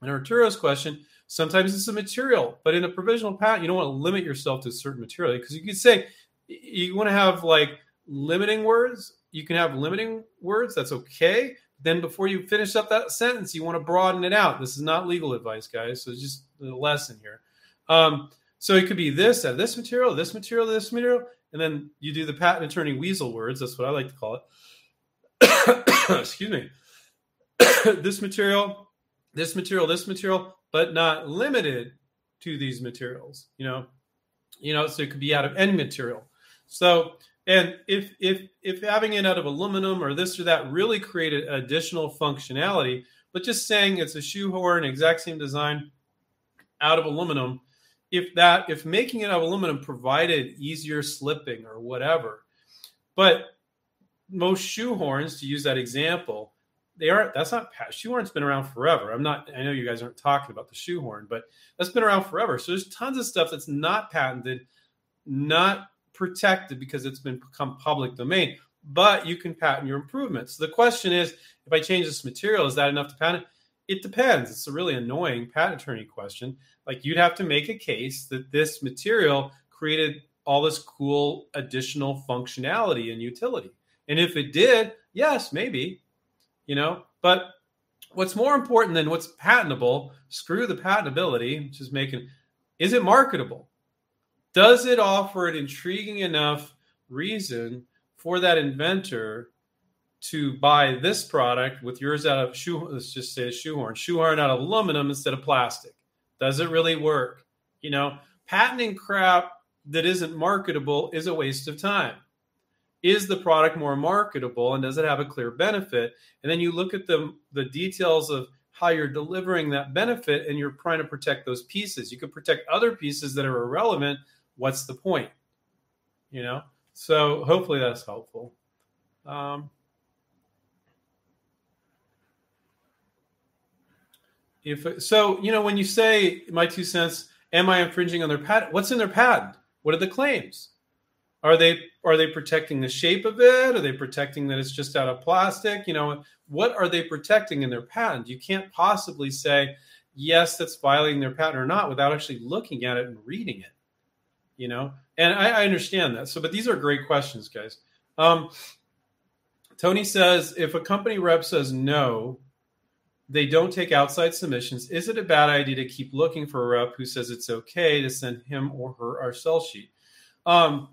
and Arturo's question, sometimes it's a material, but in a provisional patent, you don't want to limit yourself to a certain material because you could say you want to have like limiting words. You can have limiting words. That's okay then before you finish up that sentence, you want to broaden it out. This is not legal advice, guys. So it's just a lesson here. Um, so it could be this, uh, this material, this material, this material, and then you do the patent attorney weasel words. That's what I like to call it. Excuse me. this material, this material, this material, but not limited to these materials. You know, you know, so it could be out of any material. So and if if if having it out of aluminum or this or that really created additional functionality, but just saying it's a shoehorn, exact same design, out of aluminum, if that if making it out of aluminum provided easier slipping or whatever, but most shoehorns, to use that example, they aren't. That's not shoehorn's been around forever. I'm not. I know you guys aren't talking about the shoehorn, but that's been around forever. So there's tons of stuff that's not patented, not protected because it's been become public domain, but you can patent your improvements. So the question is, if I change this material, is that enough to patent? It depends. It's a really annoying patent attorney question. Like you'd have to make a case that this material created all this cool additional functionality and utility. And if it did, yes, maybe, you know, but what's more important than what's patentable, screw the patentability, just making, is it marketable? does it offer an intriguing enough reason for that inventor to buy this product with yours out of shoe let's just say a shoehorn shoehorn out of aluminum instead of plastic? Does it really work? You know patenting crap that isn't marketable is a waste of time is the product more marketable and does it have a clear benefit and then you look at the the details of how you're delivering that benefit and you're trying to protect those pieces you could protect other pieces that are irrelevant what's the point? You know, so hopefully that's helpful. Um, if so, you know, when you say my two cents, am I infringing on their patent? What's in their patent? What are the claims? Are they are they protecting the shape of it? Are they protecting that it's just out of plastic? You know, what are they protecting in their patent? You can't possibly say yes, that's violating their patent or not without actually looking at it and reading it you know and I, I, understand that so but these are great questions guys um, tony says if a company rep says no they don't take outside submissions is it a bad idea to keep looking for a rep who says it's okay to send him or her our sell sheet um,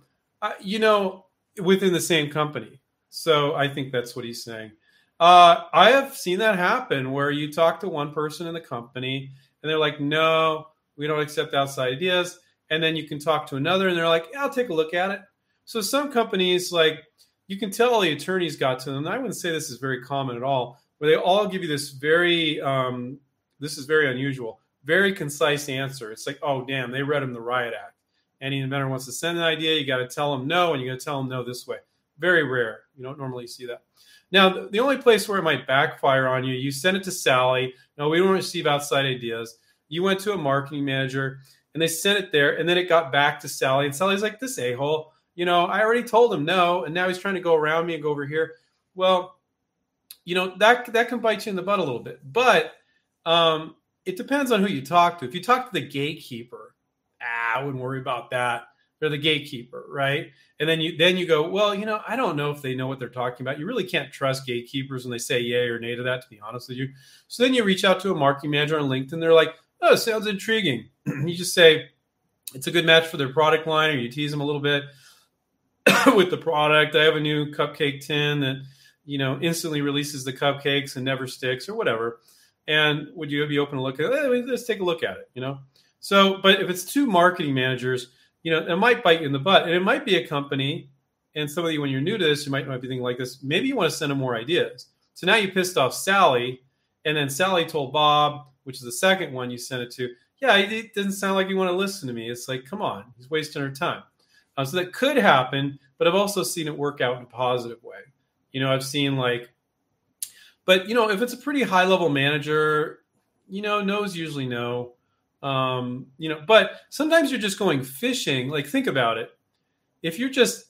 You know within the same company. So i think that's what he's saying. Uh, i have seen that happen where you talk to one person in the company and they're like no we don't accept outside ideas. And then you can talk to another and they're like yeah, i'll take a look at it. So some companies like you can tell all the attorneys got to them. I wouldn't say this is very common at all where they all give you this very um, this is very unusual very concise answer. It's like oh damn they read them the riot act Any inventor wants to send an idea, you got to tell them no, and you got to tell them no this way. Very rare. You don't normally see that. Now, the only place where it might backfire on you, you send it to Sally. No, we don't receive outside ideas. You went to a marketing manager and they sent it there, and then it got back to Sally. And Sally's like, This a hole, you know, I already told him no, and now he's trying to go around me and go over here. Well, you know, that that can bite you in the butt a little bit. But um, it depends on who you talk to. If you talk to the gatekeeper, I wouldn't worry about that. They're the gatekeeper, right? And then you then you go, well, you know, I don't know if they know what they're talking about. You really can't trust gatekeepers when they say yay or nay to that, to be honest with you. So then you reach out to a marketing manager on LinkedIn. They're like, oh, sounds intriguing. you just say it's a good match for their product line, or you tease them a little bit with the product. I have a new cupcake tin that you know instantly releases the cupcakes and never sticks, or whatever. And would you be open to look at it? Let's take a look at it. You know. So, but if it's two marketing managers you know, it might bite you in the butt. And it might be a company, and some of you, when you're new to this, you might, might be thinking like this. Maybe you want to send them more ideas. So now you pissed off Sally, and then Sally told Bob, which is the second one you sent it to. Yeah, it doesn't sound like you want to listen to me. It's like, come on, he's wasting her time. Uh, so that could happen, but I've also seen it work out in a positive way. You know, I've seen like, but you know, if it's a pretty high level manager, you know, knows usually know. Um, you know, but sometimes you're just going fishing. Like, think about it. If you're just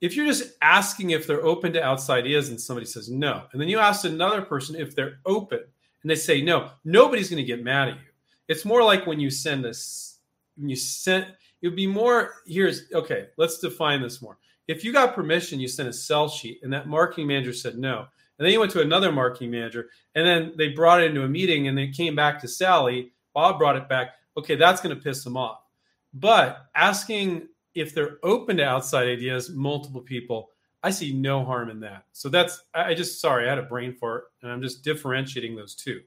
if you're just asking if they're open to outside ideas and somebody says no, and then you ask another person if they're open and they say no, nobody's going to get mad at you. It's more like when you send this, when you send, it would be more. Here's okay. Let's define this more. If you got permission, you sent a sell sheet, and that marketing manager said no, and then you went to another marketing manager, and then they brought it into a meeting, and they came back to Sally, Bob brought it back. Okay, that's going to piss them off. But asking if they're open to outside ideas, multiple people, I see no harm in that. So that's I just sorry, I had a brain fart and I'm just differentiating those two.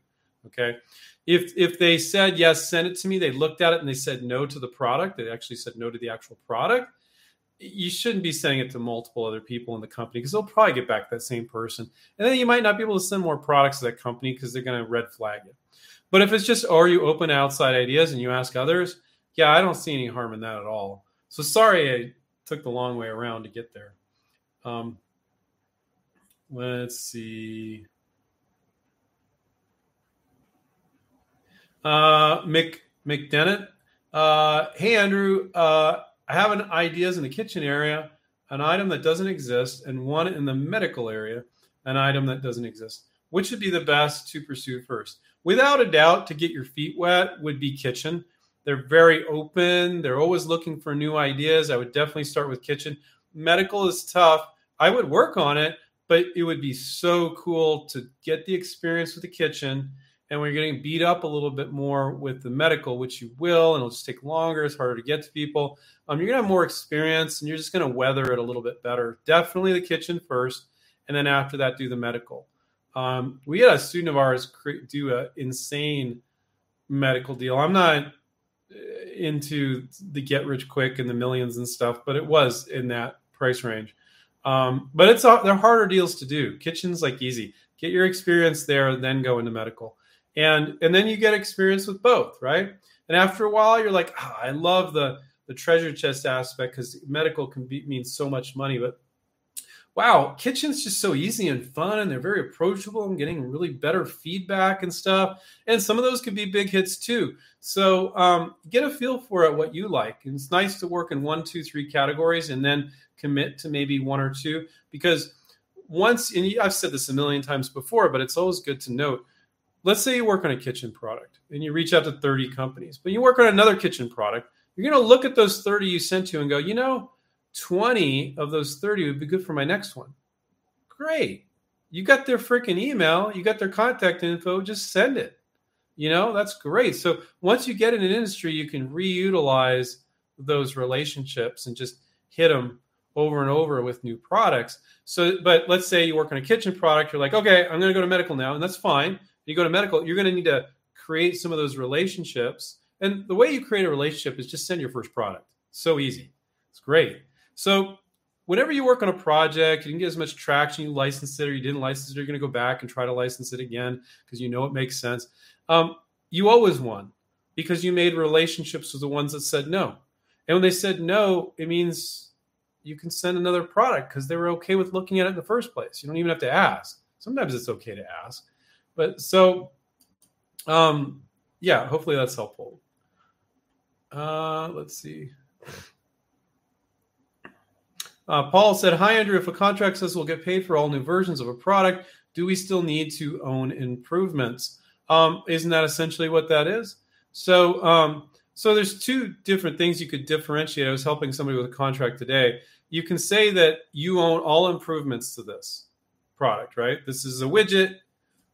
Okay. If if they said yes, send it to me, they looked at it and they said no to the product, they actually said no to the actual product, you shouldn't be sending it to multiple other people in the company because they'll probably get back that same person. And then you might not be able to send more products to that company because they're going to red flag it. But if it's just, are you open to outside ideas and you ask others? Yeah, I don't see any harm in that at all. So sorry I took the long way around to get there. Um, let's see. Uh, Mick McDennett. Uh, hey Andrew, uh, I have an ideas in the kitchen area, an item that doesn't exist, and one in the medical area, an item that doesn't exist. Which would be the best to pursue first? Without a doubt, to get your feet wet would be kitchen. They're very open. They're always looking for new ideas. I would definitely start with kitchen. Medical is tough. I would work on it, but it would be so cool to get the experience with the kitchen. And when you're getting beat up a little bit more with the medical, which you will, and it'll just take longer, it's harder to get to people. Um, you're gonna have more experience, and you're just gonna weather it a little bit better. Definitely the kitchen first, and then after that, do the medical. Um, we had a student of ours do an insane medical deal. I'm not uh, into the get rich quick and the millions and stuff, but it was in that price range. Um, but it's they're harder deals to do. Kitchens like easy. Get your experience there, and then go into medical, and and then you get experience with both, right? And after a while, you're like, oh, I love the the treasure chest aspect because medical can be, mean so much money, but wow, kitchen's just so easy and fun, and they're very approachable. I'm getting really better feedback and stuff. And some of those could be big hits too. So um, get a feel for it, what you like. And it's nice to work in one, two, three categories and then commit to maybe one or two because once, and I've said this a million times before, but it's always good to note. Let's say you work on a kitchen product and you reach out to 30 companies, but you work on another kitchen product. You're going to look at those 30 you sent to and go, you know, 20 of those 30 would be good for my next one. Great. You got their freaking email, you got their contact info, just send it. You know, that's great. So once you get in an industry, you can reutilize those relationships and just hit them over and over with new products. So, but let's say you work on a kitchen product, you're like, okay, I'm going to go to medical now, and that's fine. You go to medical, you're going to need to create some of those relationships. And the way you create a relationship is just send your first product. So easy. It's great. So whenever you work on a project, you can get as much traction, you license it or you didn't license it, you're going to go back and try to license it again because you know it makes sense. Um, you always won because you made relationships with the ones that said no. And when they said no, it means you can send another product because they were okay with looking at it in the first place. You don't even have to ask. Sometimes it's okay to ask. But so, um, yeah, hopefully that's helpful. Uh, let's see. Uh, Paul said, Hi, Andrew. If a contract says we'll get paid for all new versions of a product, do we still need to own improvements? Um, isn't that essentially what that is? So, um, so there's two different things you could differentiate. I was helping somebody with a contract today. You can say that you own all improvements to this product, right? This is a widget.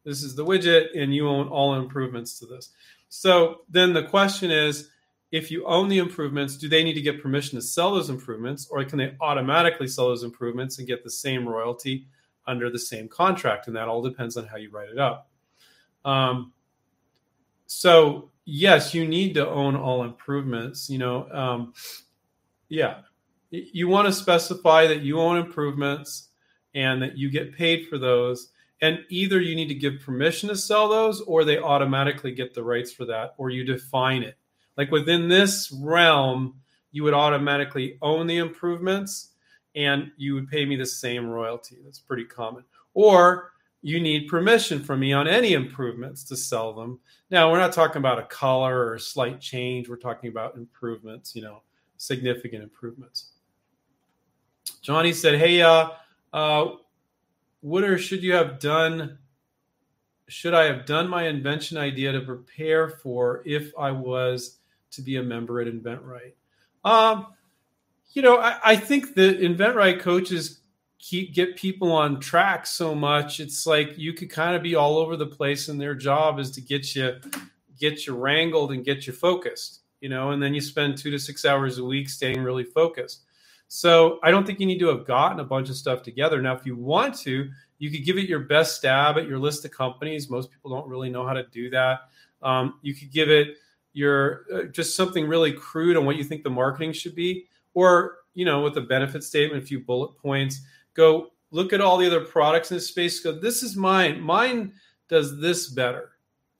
This is the widget, and you own all improvements to this. So then the question is, if you own the improvements, do they need to get permission to sell those improvements, or can they automatically sell those improvements and get the same royalty under the same contract? And that all depends on how you write it up. Um, so yes, you need to own all improvements. You know, um, yeah, you want to specify that you own improvements and that you get paid for those. And either you need to give permission to sell those, or they automatically get the rights for that, or you define it like within this realm, you would automatically own the improvements and you would pay me the same royalty. That's pretty common. Or you need permission from me on any improvements to sell them. Now, we're not talking about a color or a slight change. We're talking about improvements, you know, significant improvements. Johnny said, Hey, uh, uh, would or should you have done should I have done my invention idea to prepare for if I was to be a member at InventRight? Um, you know, I, I think the InventRight coaches keep get people on track so much. It's like you could kind of be all over the place, and their job is to get you get you wrangled and get you focused. You know, and then you spend two to six hours a week staying really focused. So I don't think you need to have gotten a bunch of stuff together. Now, if you want to, you could give it your best stab at your list of companies. Most people don't really know how to do that. Um, you could give it your uh, just something really crude on what you think the marketing should be or you know with a benefit statement a few bullet points go look at all the other products in the space go this is mine. Mine does this better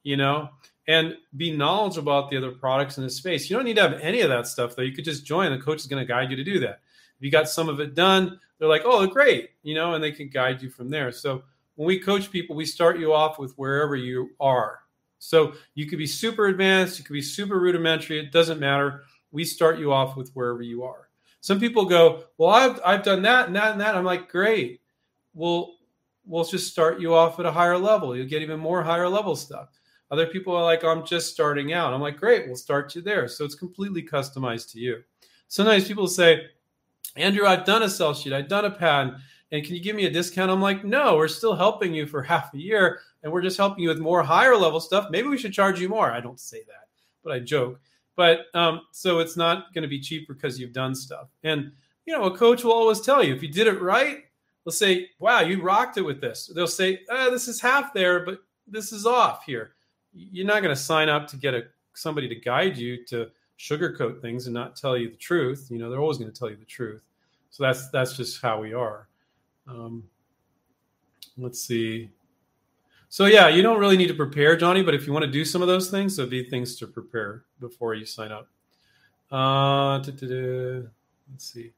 you know? And be knowledgeable about the other products in the space. You don't need to have any of that stuff though. You could just join. The coach is going to guide you to do that. If you got some of it done they're like oh great you know and they can guide you from there. So when we coach people we start you off with wherever you are so you could be super advanced, you could be super rudimentary. It doesn't matter. We start you off with wherever you are. Some people go, well, I've, I've done that and that and that. I'm like, great. We'll, we'll just start you off at a higher level. You'll get even more higher level stuff. Other people are like, I'm just starting out. I'm like, great, we'll start you there. So it's completely customized to you. Sometimes people say, Andrew, I've done a sell sheet, I've done a patent, and can you give me a discount? I'm like, no, we're still helping you for half a year and we're just helping you with more higher level stuff. Maybe we should charge you more. I don't say that, but I joke. But um, so it's not going to be cheaper because you've done stuff. And you know, a coach will always tell you if you did it right, they'll say, "Wow, you rocked it with this." They'll say, ah, "This is half there, but this is off here." You're not going to sign up to get a somebody to guide you to sugarcoat things and not tell you the truth. You know, they're always going to tell you the truth. So that's that's just how we are. Um, let's see. So yeah, you don't really need to prepare, Johnny. But if you want to do some of those things, there'll be things to prepare before you sign up. Uh, let's see.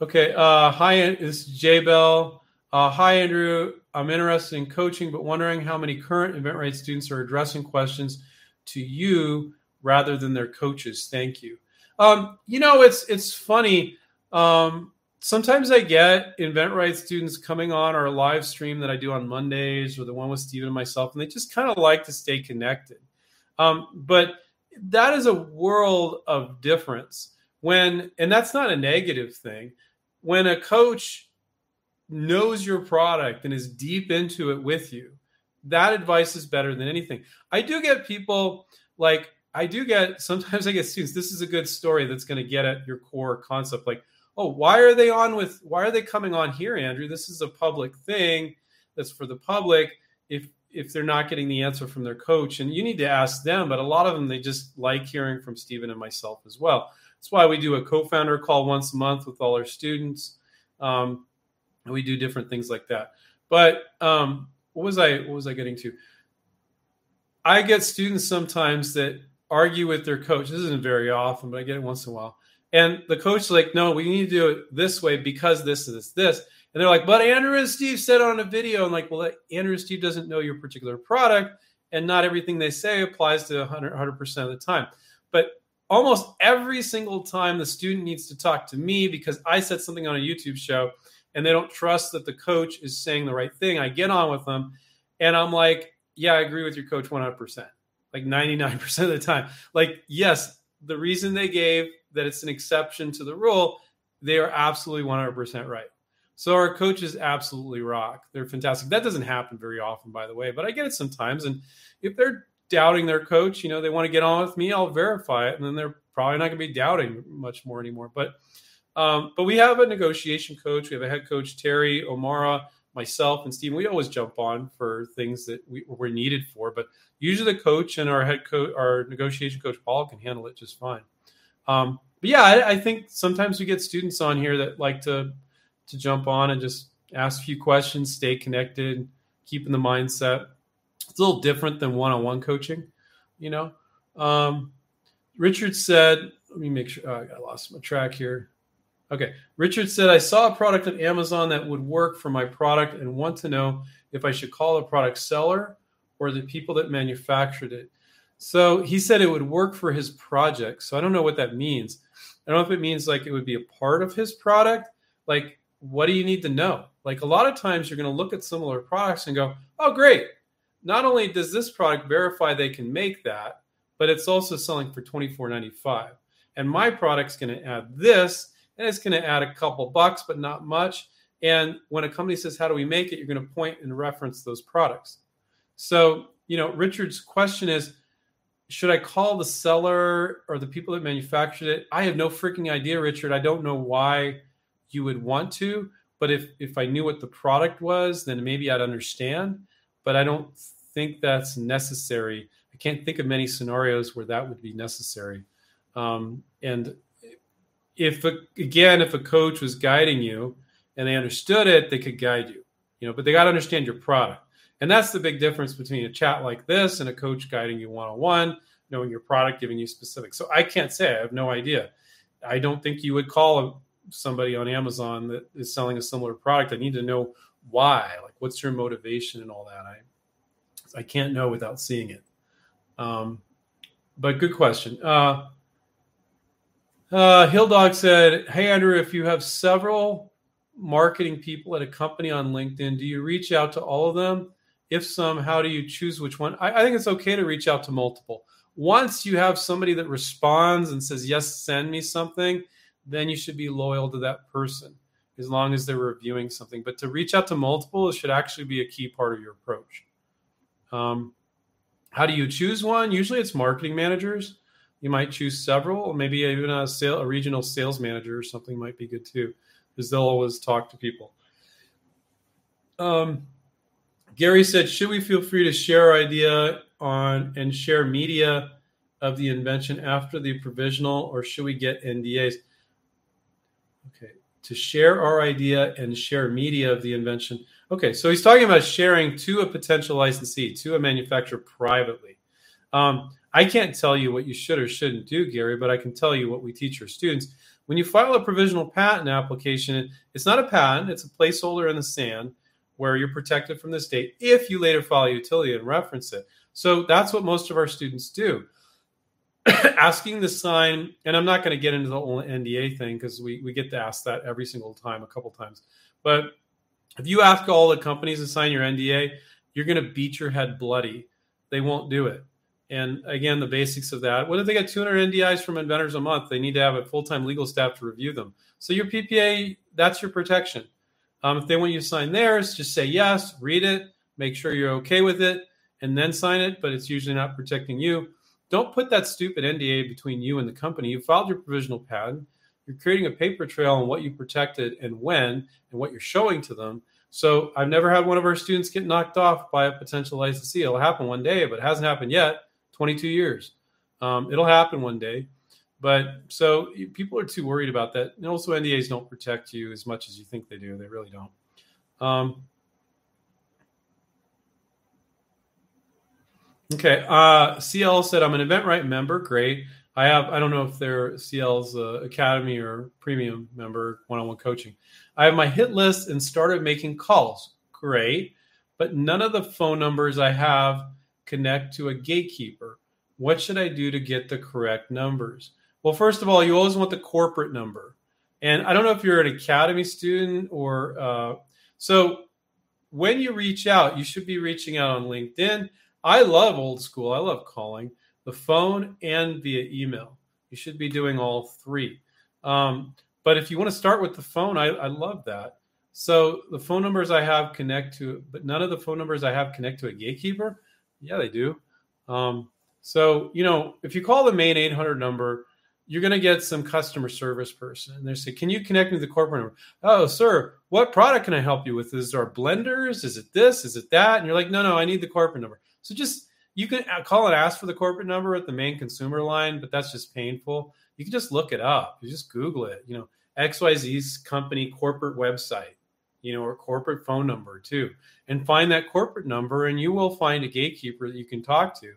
Okay. Uh, hi, this is Jay Bell. Uh, hi, Andrew. I'm interested in coaching, but wondering how many current InventRight students are addressing questions to you rather than their coaches. Thank you. Um, you know, it's it's funny. Um, sometimes I get InventRight students coming on our live stream that I do on Mondays or the one with Stephen and myself, and they just kind of like to stay connected. Um, but that is a world of difference when, and that's not a negative thing. When a coach knows your product and is deep into it with you, that advice is better than anything. I do get people like, I do get sometimes I get students. This is a good story that's going to get at your core concept. Like, oh, why are they on with, why are they coming on here, Andrew? This is a public thing that's for the public. If, if they're not getting the answer from their coach, and you need to ask them, but a lot of them, they just like hearing from Stephen and myself as well. That's why we do a co founder call once a month with all our students. Um, and we do different things like that. But um, what was I, what was I getting to? I get students sometimes that argue with their coach. This isn't very often, but I get it once in a while. And the coach is like, no, we need to do it this way because this, this, this. And they're like, but Andrew and Steve said on a video. I'm like, well, Andrew and Steve doesn't know your particular product, and not everything they say applies to 100, 100% of the time. But almost every single time the student needs to talk to me because I said something on a YouTube show and they don't trust that the coach is saying the right thing, I get on with them and I'm like, yeah, I agree with your coach 100%, like 99% of the time. Like, yes, the reason they gave that it's an exception to the rule, they are absolutely 100% right. So our coaches absolutely rock. They're fantastic. That doesn't happen very often, by the way, but I get it sometimes. And if they're doubting their coach, you know, they want to get on with me, I'll verify it, and then they're probably not going to be doubting much more anymore. But um, but we have a negotiation coach. We have a head coach, Terry O'Mara, myself, and Steve. We always jump on for things that we, we're needed for. But usually the coach and our head coach, our negotiation coach, Paul, can handle it just fine. Um, but yeah, I, I think sometimes we get students on here that like to to jump on and just ask a few questions, stay connected, keeping the mindset. It's a little different than one-on-one coaching, you know. Um, Richard said, "Let me make sure oh, I lost my track here." Okay, Richard said, "I saw a product on Amazon that would work for my product and want to know if I should call the product seller or the people that manufactured it." So he said it would work for his project. So I don't know what that means. I don't know if it means like it would be a part of his product, like what do you need to know? Like a lot of times you're going to look at similar products and go, oh, great. Not only does this product verify they can make that, but it's also selling for $24.95. And my product's going to add this, and it's going to add a couple bucks, but not much. And when a company says, how do we make it? You're going to point and reference those products. So, you know, Richard's question is, should I call the seller or the people that manufactured it? I have no freaking idea, Richard. I don't know why you would want to. But if if I knew what the product was, then maybe I'd understand. But I don't think that's necessary. I can't think of many scenarios where that would be necessary. Um, and if again, if a coach was guiding you and they understood it, they could guide you. You know, but they got to understand your product. And that's the big difference between a chat like this and a coach guiding you one on one, knowing your product, giving you specifics. So I can't say I have no idea. I don't think you would call somebody on Amazon that is selling a similar product, I need to know why. Like, what's your motivation and all that? I I can't know without seeing it. Um, but good question. Uh, uh, Hill Dog said, "Hey Andrew, if you have several marketing people at a company on LinkedIn, do you reach out to all of them? If some, how do you choose which one? I, I think it's okay to reach out to multiple. Once you have somebody that responds and says, "Yes, send me something," then you should be loyal to that person as long as they're reviewing something. But to reach out to multiple should actually be a key part of your approach. Um, how do you choose one? Usually it's marketing managers. You might choose several, maybe even a, sale, a regional sales manager or something might be good too, because they'll always talk to people. Um, Gary said, should we feel free to share our idea on and share media of the invention after the provisional, or should we get NDAs? Okay, to share our idea and share media of the invention. Okay, so he's talking about sharing to a potential licensee, to a manufacturer privately. Um, I can't tell you what you should or shouldn't do, Gary, but I can tell you what we teach our students. When you file a provisional patent application, it's not a patent, it's a placeholder in the sand where you're protected from the state if you later file a utility and reference it. So that's what most of our students do. asking to sign, and I'm not going to get into the whole NDA thing because we, we get to ask that every single time, a couple times. But if you ask all the companies to sign your NDA, you're going to beat your head bloody. They won't do it. And again, the basics of that. What if they get 200 NDAs from inventors a month? They need to have a full time legal staff to review them. So your PPA, that's your protection. Um, if they want you to sign theirs, just say yes, read it, make sure you're okay with it, and then sign it. But it's usually not protecting you. Don't put that stupid NDA between you and the company. You filed your provisional patent. You're creating a paper trail on what you protected and when and what you're showing to them. So I've never had one of our students get knocked off by a potential licensee. It'll happen one day, but it hasn't happened yet. 22 years. Um, it'll happen one day. But so people are too worried about that. And also, NDAs don't protect you as much as you think they do. They really don't. Um, Okay. Uh, CL said, I'm an InventRight member. Great. I have, I don't know if they're CL's uh, Academy or premium member, one on one coaching. I have my hit list and started making calls. Great. But none of the phone numbers I have connect to a gatekeeper. What should I do to get the correct numbers? Well, first of all, you always want the corporate number. And I don't know if you're an academy student or uh, so when you reach out, you should be reaching out on LinkedIn. I love old school. I love calling the phone and via email. You should be doing all three. Um, but if you want to start with the phone, I, I love that. So the phone numbers I have connect to, but none of the phone numbers I have connect to a gatekeeper. Yeah, they do. Um, so you know, if you call the main 800 number, you're going to get some customer service person. And they say can you connect me to the corporate number? Oh sir what product can i help you with? Is there blenders? Is it this? Is it that? And you're like no no i need the corporate number. So just you can call and ask for the corporate number at the main consumer line but that's just painful. You can just look it up. You just google it you know xyz's company corporate website you know or corporate phone number too and find that corporate number and you will find a gatekeeper that you can talk to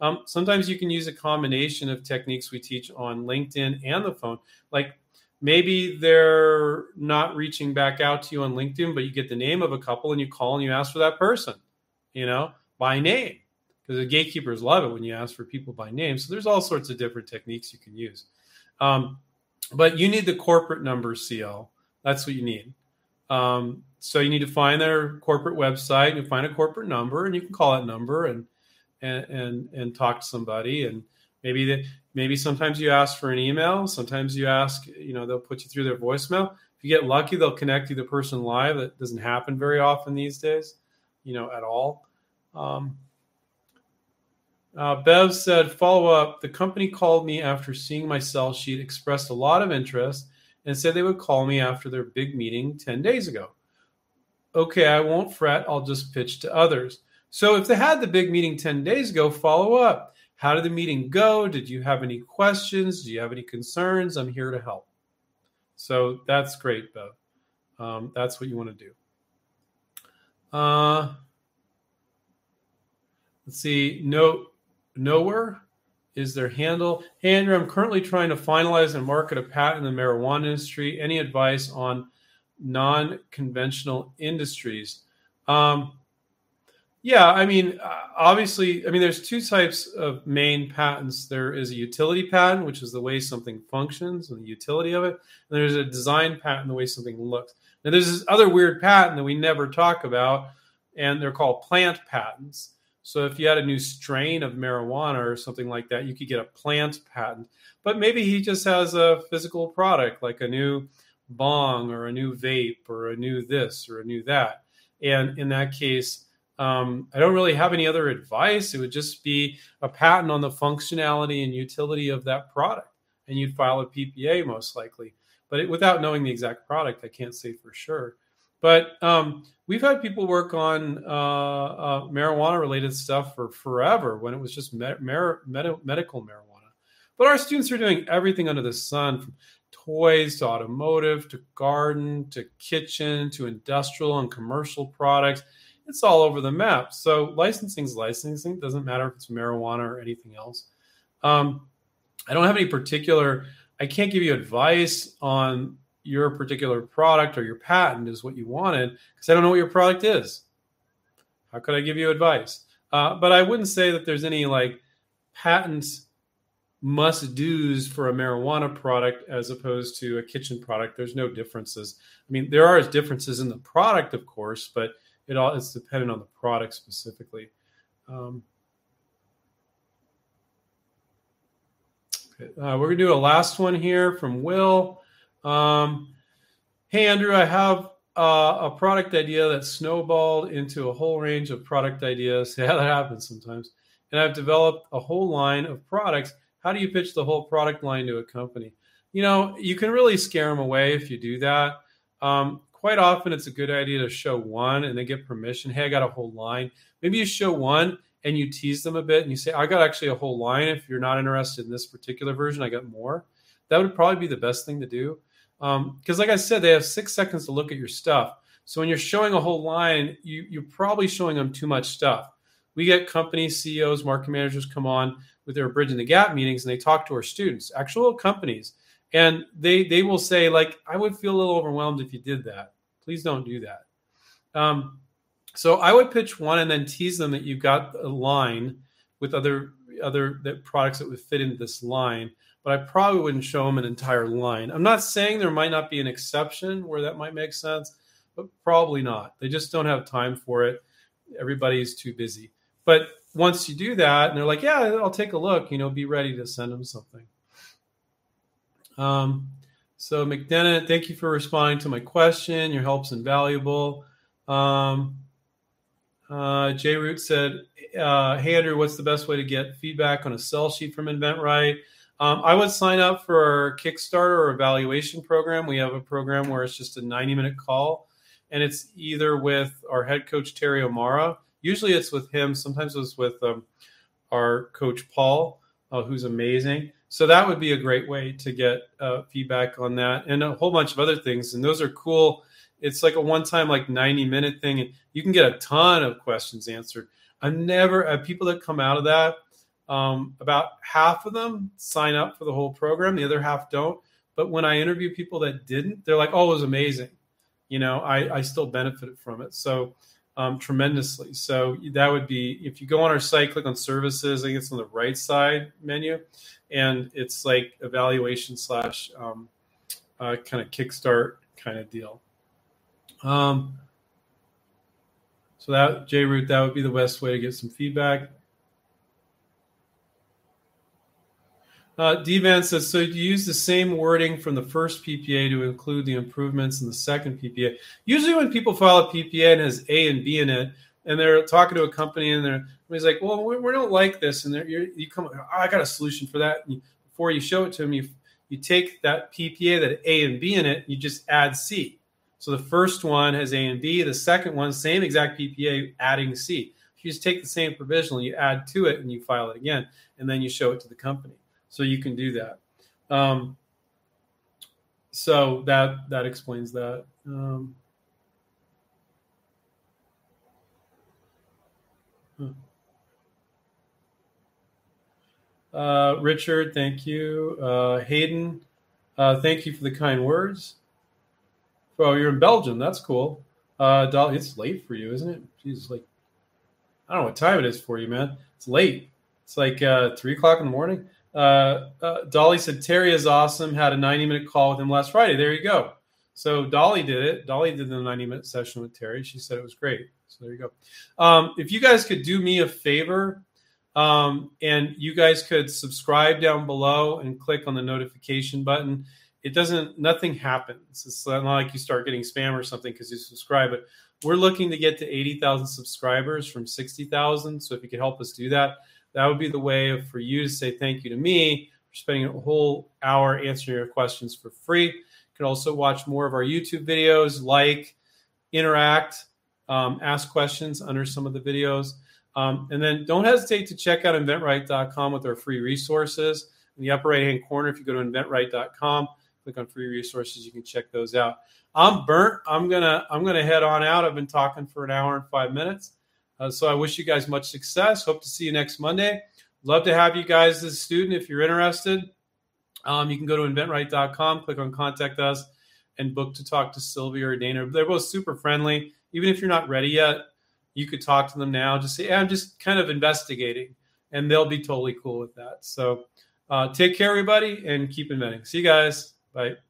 um, sometimes you can use a combination of techniques we teach on LinkedIn and the phone. Like maybe they're not reaching back out to you on LinkedIn, but you get the name of a couple and you call and you ask for that person, you know, by name. Because the gatekeepers love it when you ask for people by name. So there's all sorts of different techniques you can use. Um, but you need the corporate number CL. That's what you need. Um, so you need to find their corporate website and find a corporate number, and you can call that number and and and, and talk to somebody. And maybe that maybe sometimes you ask for an email sometimes you ask you know they'll put you through their voicemail. If you get lucky they'll connect you to the person live. That doesn't happen very often these days you know at all. Um, uh, bev said follow up. The company called me after seeing my sell sheet expressed a lot of interest and said they would call me after their big meeting 10 days ago okay i won't fret i'll just pitch to others so if they had the big meeting 10 days ago, follow up. How did the meeting go? Did you have any questions? Do you have any concerns? I'm here to help. So that's great, Bev. Um, that's what you want to do. Uh, let's see. No, nowhere is their handle. Hey, Andrew, I'm currently trying to finalize and market a patent in the marijuana industry. Any advice on non-conventional industries? Um, yeah, I mean, uh, obviously, I mean, there's two types of main patents. There is a utility patent, which is the way something functions and the utility of it. And there's a design patent, the way something looks. Now, there's this other weird patent that we never talk about, and they're called plant patents. So if you had a new strain of marijuana or something like that, you could get a plant patent. But maybe he just has a physical product, like a new bong or a new vape or a new this or a new that. And in that case, um, I don't really have any other advice. It would just be a patent on the functionality and utility of that product, and you'd file a PPA most likely. But it, without knowing the exact product, I can't say for sure. But um, we've had people work on uh, uh, marijuana related stuff for forever when it was just med- med- medical marijuana. But our students are doing everything under the sun from toys to automotive to garden to kitchen to industrial and commercial products it's all over the map. So licensing is licensing. Doesn't matter if it's marijuana or anything else. Um, I don't have any particular. I can't give you advice on your particular product or your patent is what you wanted because I don't know what your product is. How could I give you advice? Uh, but I wouldn't say that there's any like patents must do's for a marijuana product as opposed to a kitchen product. There's no differences. I mean, there are differences in the product, of course, but it all it's dependent on the product specifically. Um, okay, uh, we're gonna do a last one here from Will. Um, hey Andrew, I have uh, a product idea that snowballed into a whole range of product ideas. Yeah, that happens sometimes. And I've developed a whole line of products. How do you pitch the whole product line to a company? You know, you can really scare them away if you do that. Um, quite often it's a good idea to show one and they get permission. Hey, I got a whole line. Maybe you show one and you tease them a bit and you say, I got actually a whole line. If you're not interested in this particular version, I got more. That would probably be the best thing to do. Because, um, like I said, they have six seconds to look at your stuff. So when you're showing a whole line, you, you're probably showing them too much stuff. we get company CEOs, market managers come on with their bridging the gap meetings and they talk to our students, actual companies, and they they will say like, I would feel a little overwhelmed if you did that. Please don't do that. Um, so I would pitch one and then tease them that you've got a line with other other that products that would fit into this line. But I probably wouldn't show them an entire line. I'm not saying there might not be an exception where that might make sense, but probably not. They just don't have time for it. Everybody's too busy. But once you do that, and they're like, "Yeah, I'll take a look," you know, be ready to send them something. Um, so McDenon, thank you for responding to my question. Your help's invaluable. Um, uh, J Root said, uh, "Hey Andrew, what's the best way to get feedback on a sell sheet from InventRight?" Um, I would sign up for our Kickstarter or evaluation program. We have a program where it's just a 90 minute call, and it's either with our head coach Terry O'Mara. Usually, it's with him. Sometimes it's with um, our coach Paul, uh, who's amazing. So that would be a great way to get uh, feedback on that, and a whole bunch of other things. And those are cool it's like a one time like 90 minute thing and you can get a ton of questions answered. I never have people that come out of that um, about half of them sign up for the whole program the other half don't. But when i interview people that didn't they're like oh it was amazing. You know i, I still benefited from it so um, tremendously. So that would be if you go on our site click on services i think it's on the right side menu and it's like evaluation slash um, uh, kind of kickstart kind of deal um, so that J root that would be the best way to get some feedback. Uh, Van says, so you use the same wording from the first PPA to include the improvements in the second PPA. Usually, when people file a PPA and has A and B in it, and they're talking to a company and they're he's like, well, we, we don't like this, and you come, oh, I got a solution for that. You, before you show it to them, you you take that PPA that A and B in it, you just add C. So the first one has A and B. The second one, same exact PPA, adding C. You just take the same provisional, you add to it, and you file it again, and then you show it to the company. So you can do that. Um, so that that explains that. Um, uh, Richard, thank you. Uh, Hayden, uh, thank you for the kind words. Oh, you're in Belgium. That's cool. Uh, Dolly, it's late for you, isn't it? Jesus, like, I don't know what time it is for you, man. It's late. It's like uh, three o'clock in the morning. Uh, uh, Dolly said Terry is awesome. Had a 90 minute call with him last Friday. There you go. So Dolly did it. Dolly did the 90 minute session with Terry. She said it was great. So there you go. Um, if you guys could do me a favor, um, and you guys could subscribe down below and click on the notification button it doesn't nothing happens. It's not like you start getting spam or something because you subscribe but we're looking to get to 80000 subscribers from 60000 so if you could help us do that that would be the way for you to say thank you to me for spending a whole hour answering your questions for free. You can also watch more of our youtube videos like interact um, ask questions under some of the videos. Um, and then don't hesitate to check out inventright.com with our free resources. In the upper right hand corner if you go to inventright.com click on free resources. You can check those out. I'm burnt. I'm gonna I'm gonna head on out. I've been talking for an hour and five minutes. Uh, so I wish you guys much success. Hope to see you next Monday. Love to have you guys as a student if you're interested. Um, you can go to inventright.com, click on contact us, and book to talk to Sylvia or Dana. They're both super friendly. Even if you're not ready yet, you could talk to them now. Just say, hey, I'm just kind of investigating, and they'll be totally cool with that. So uh, take care, everybody, and keep inventing. See you guys. Bye.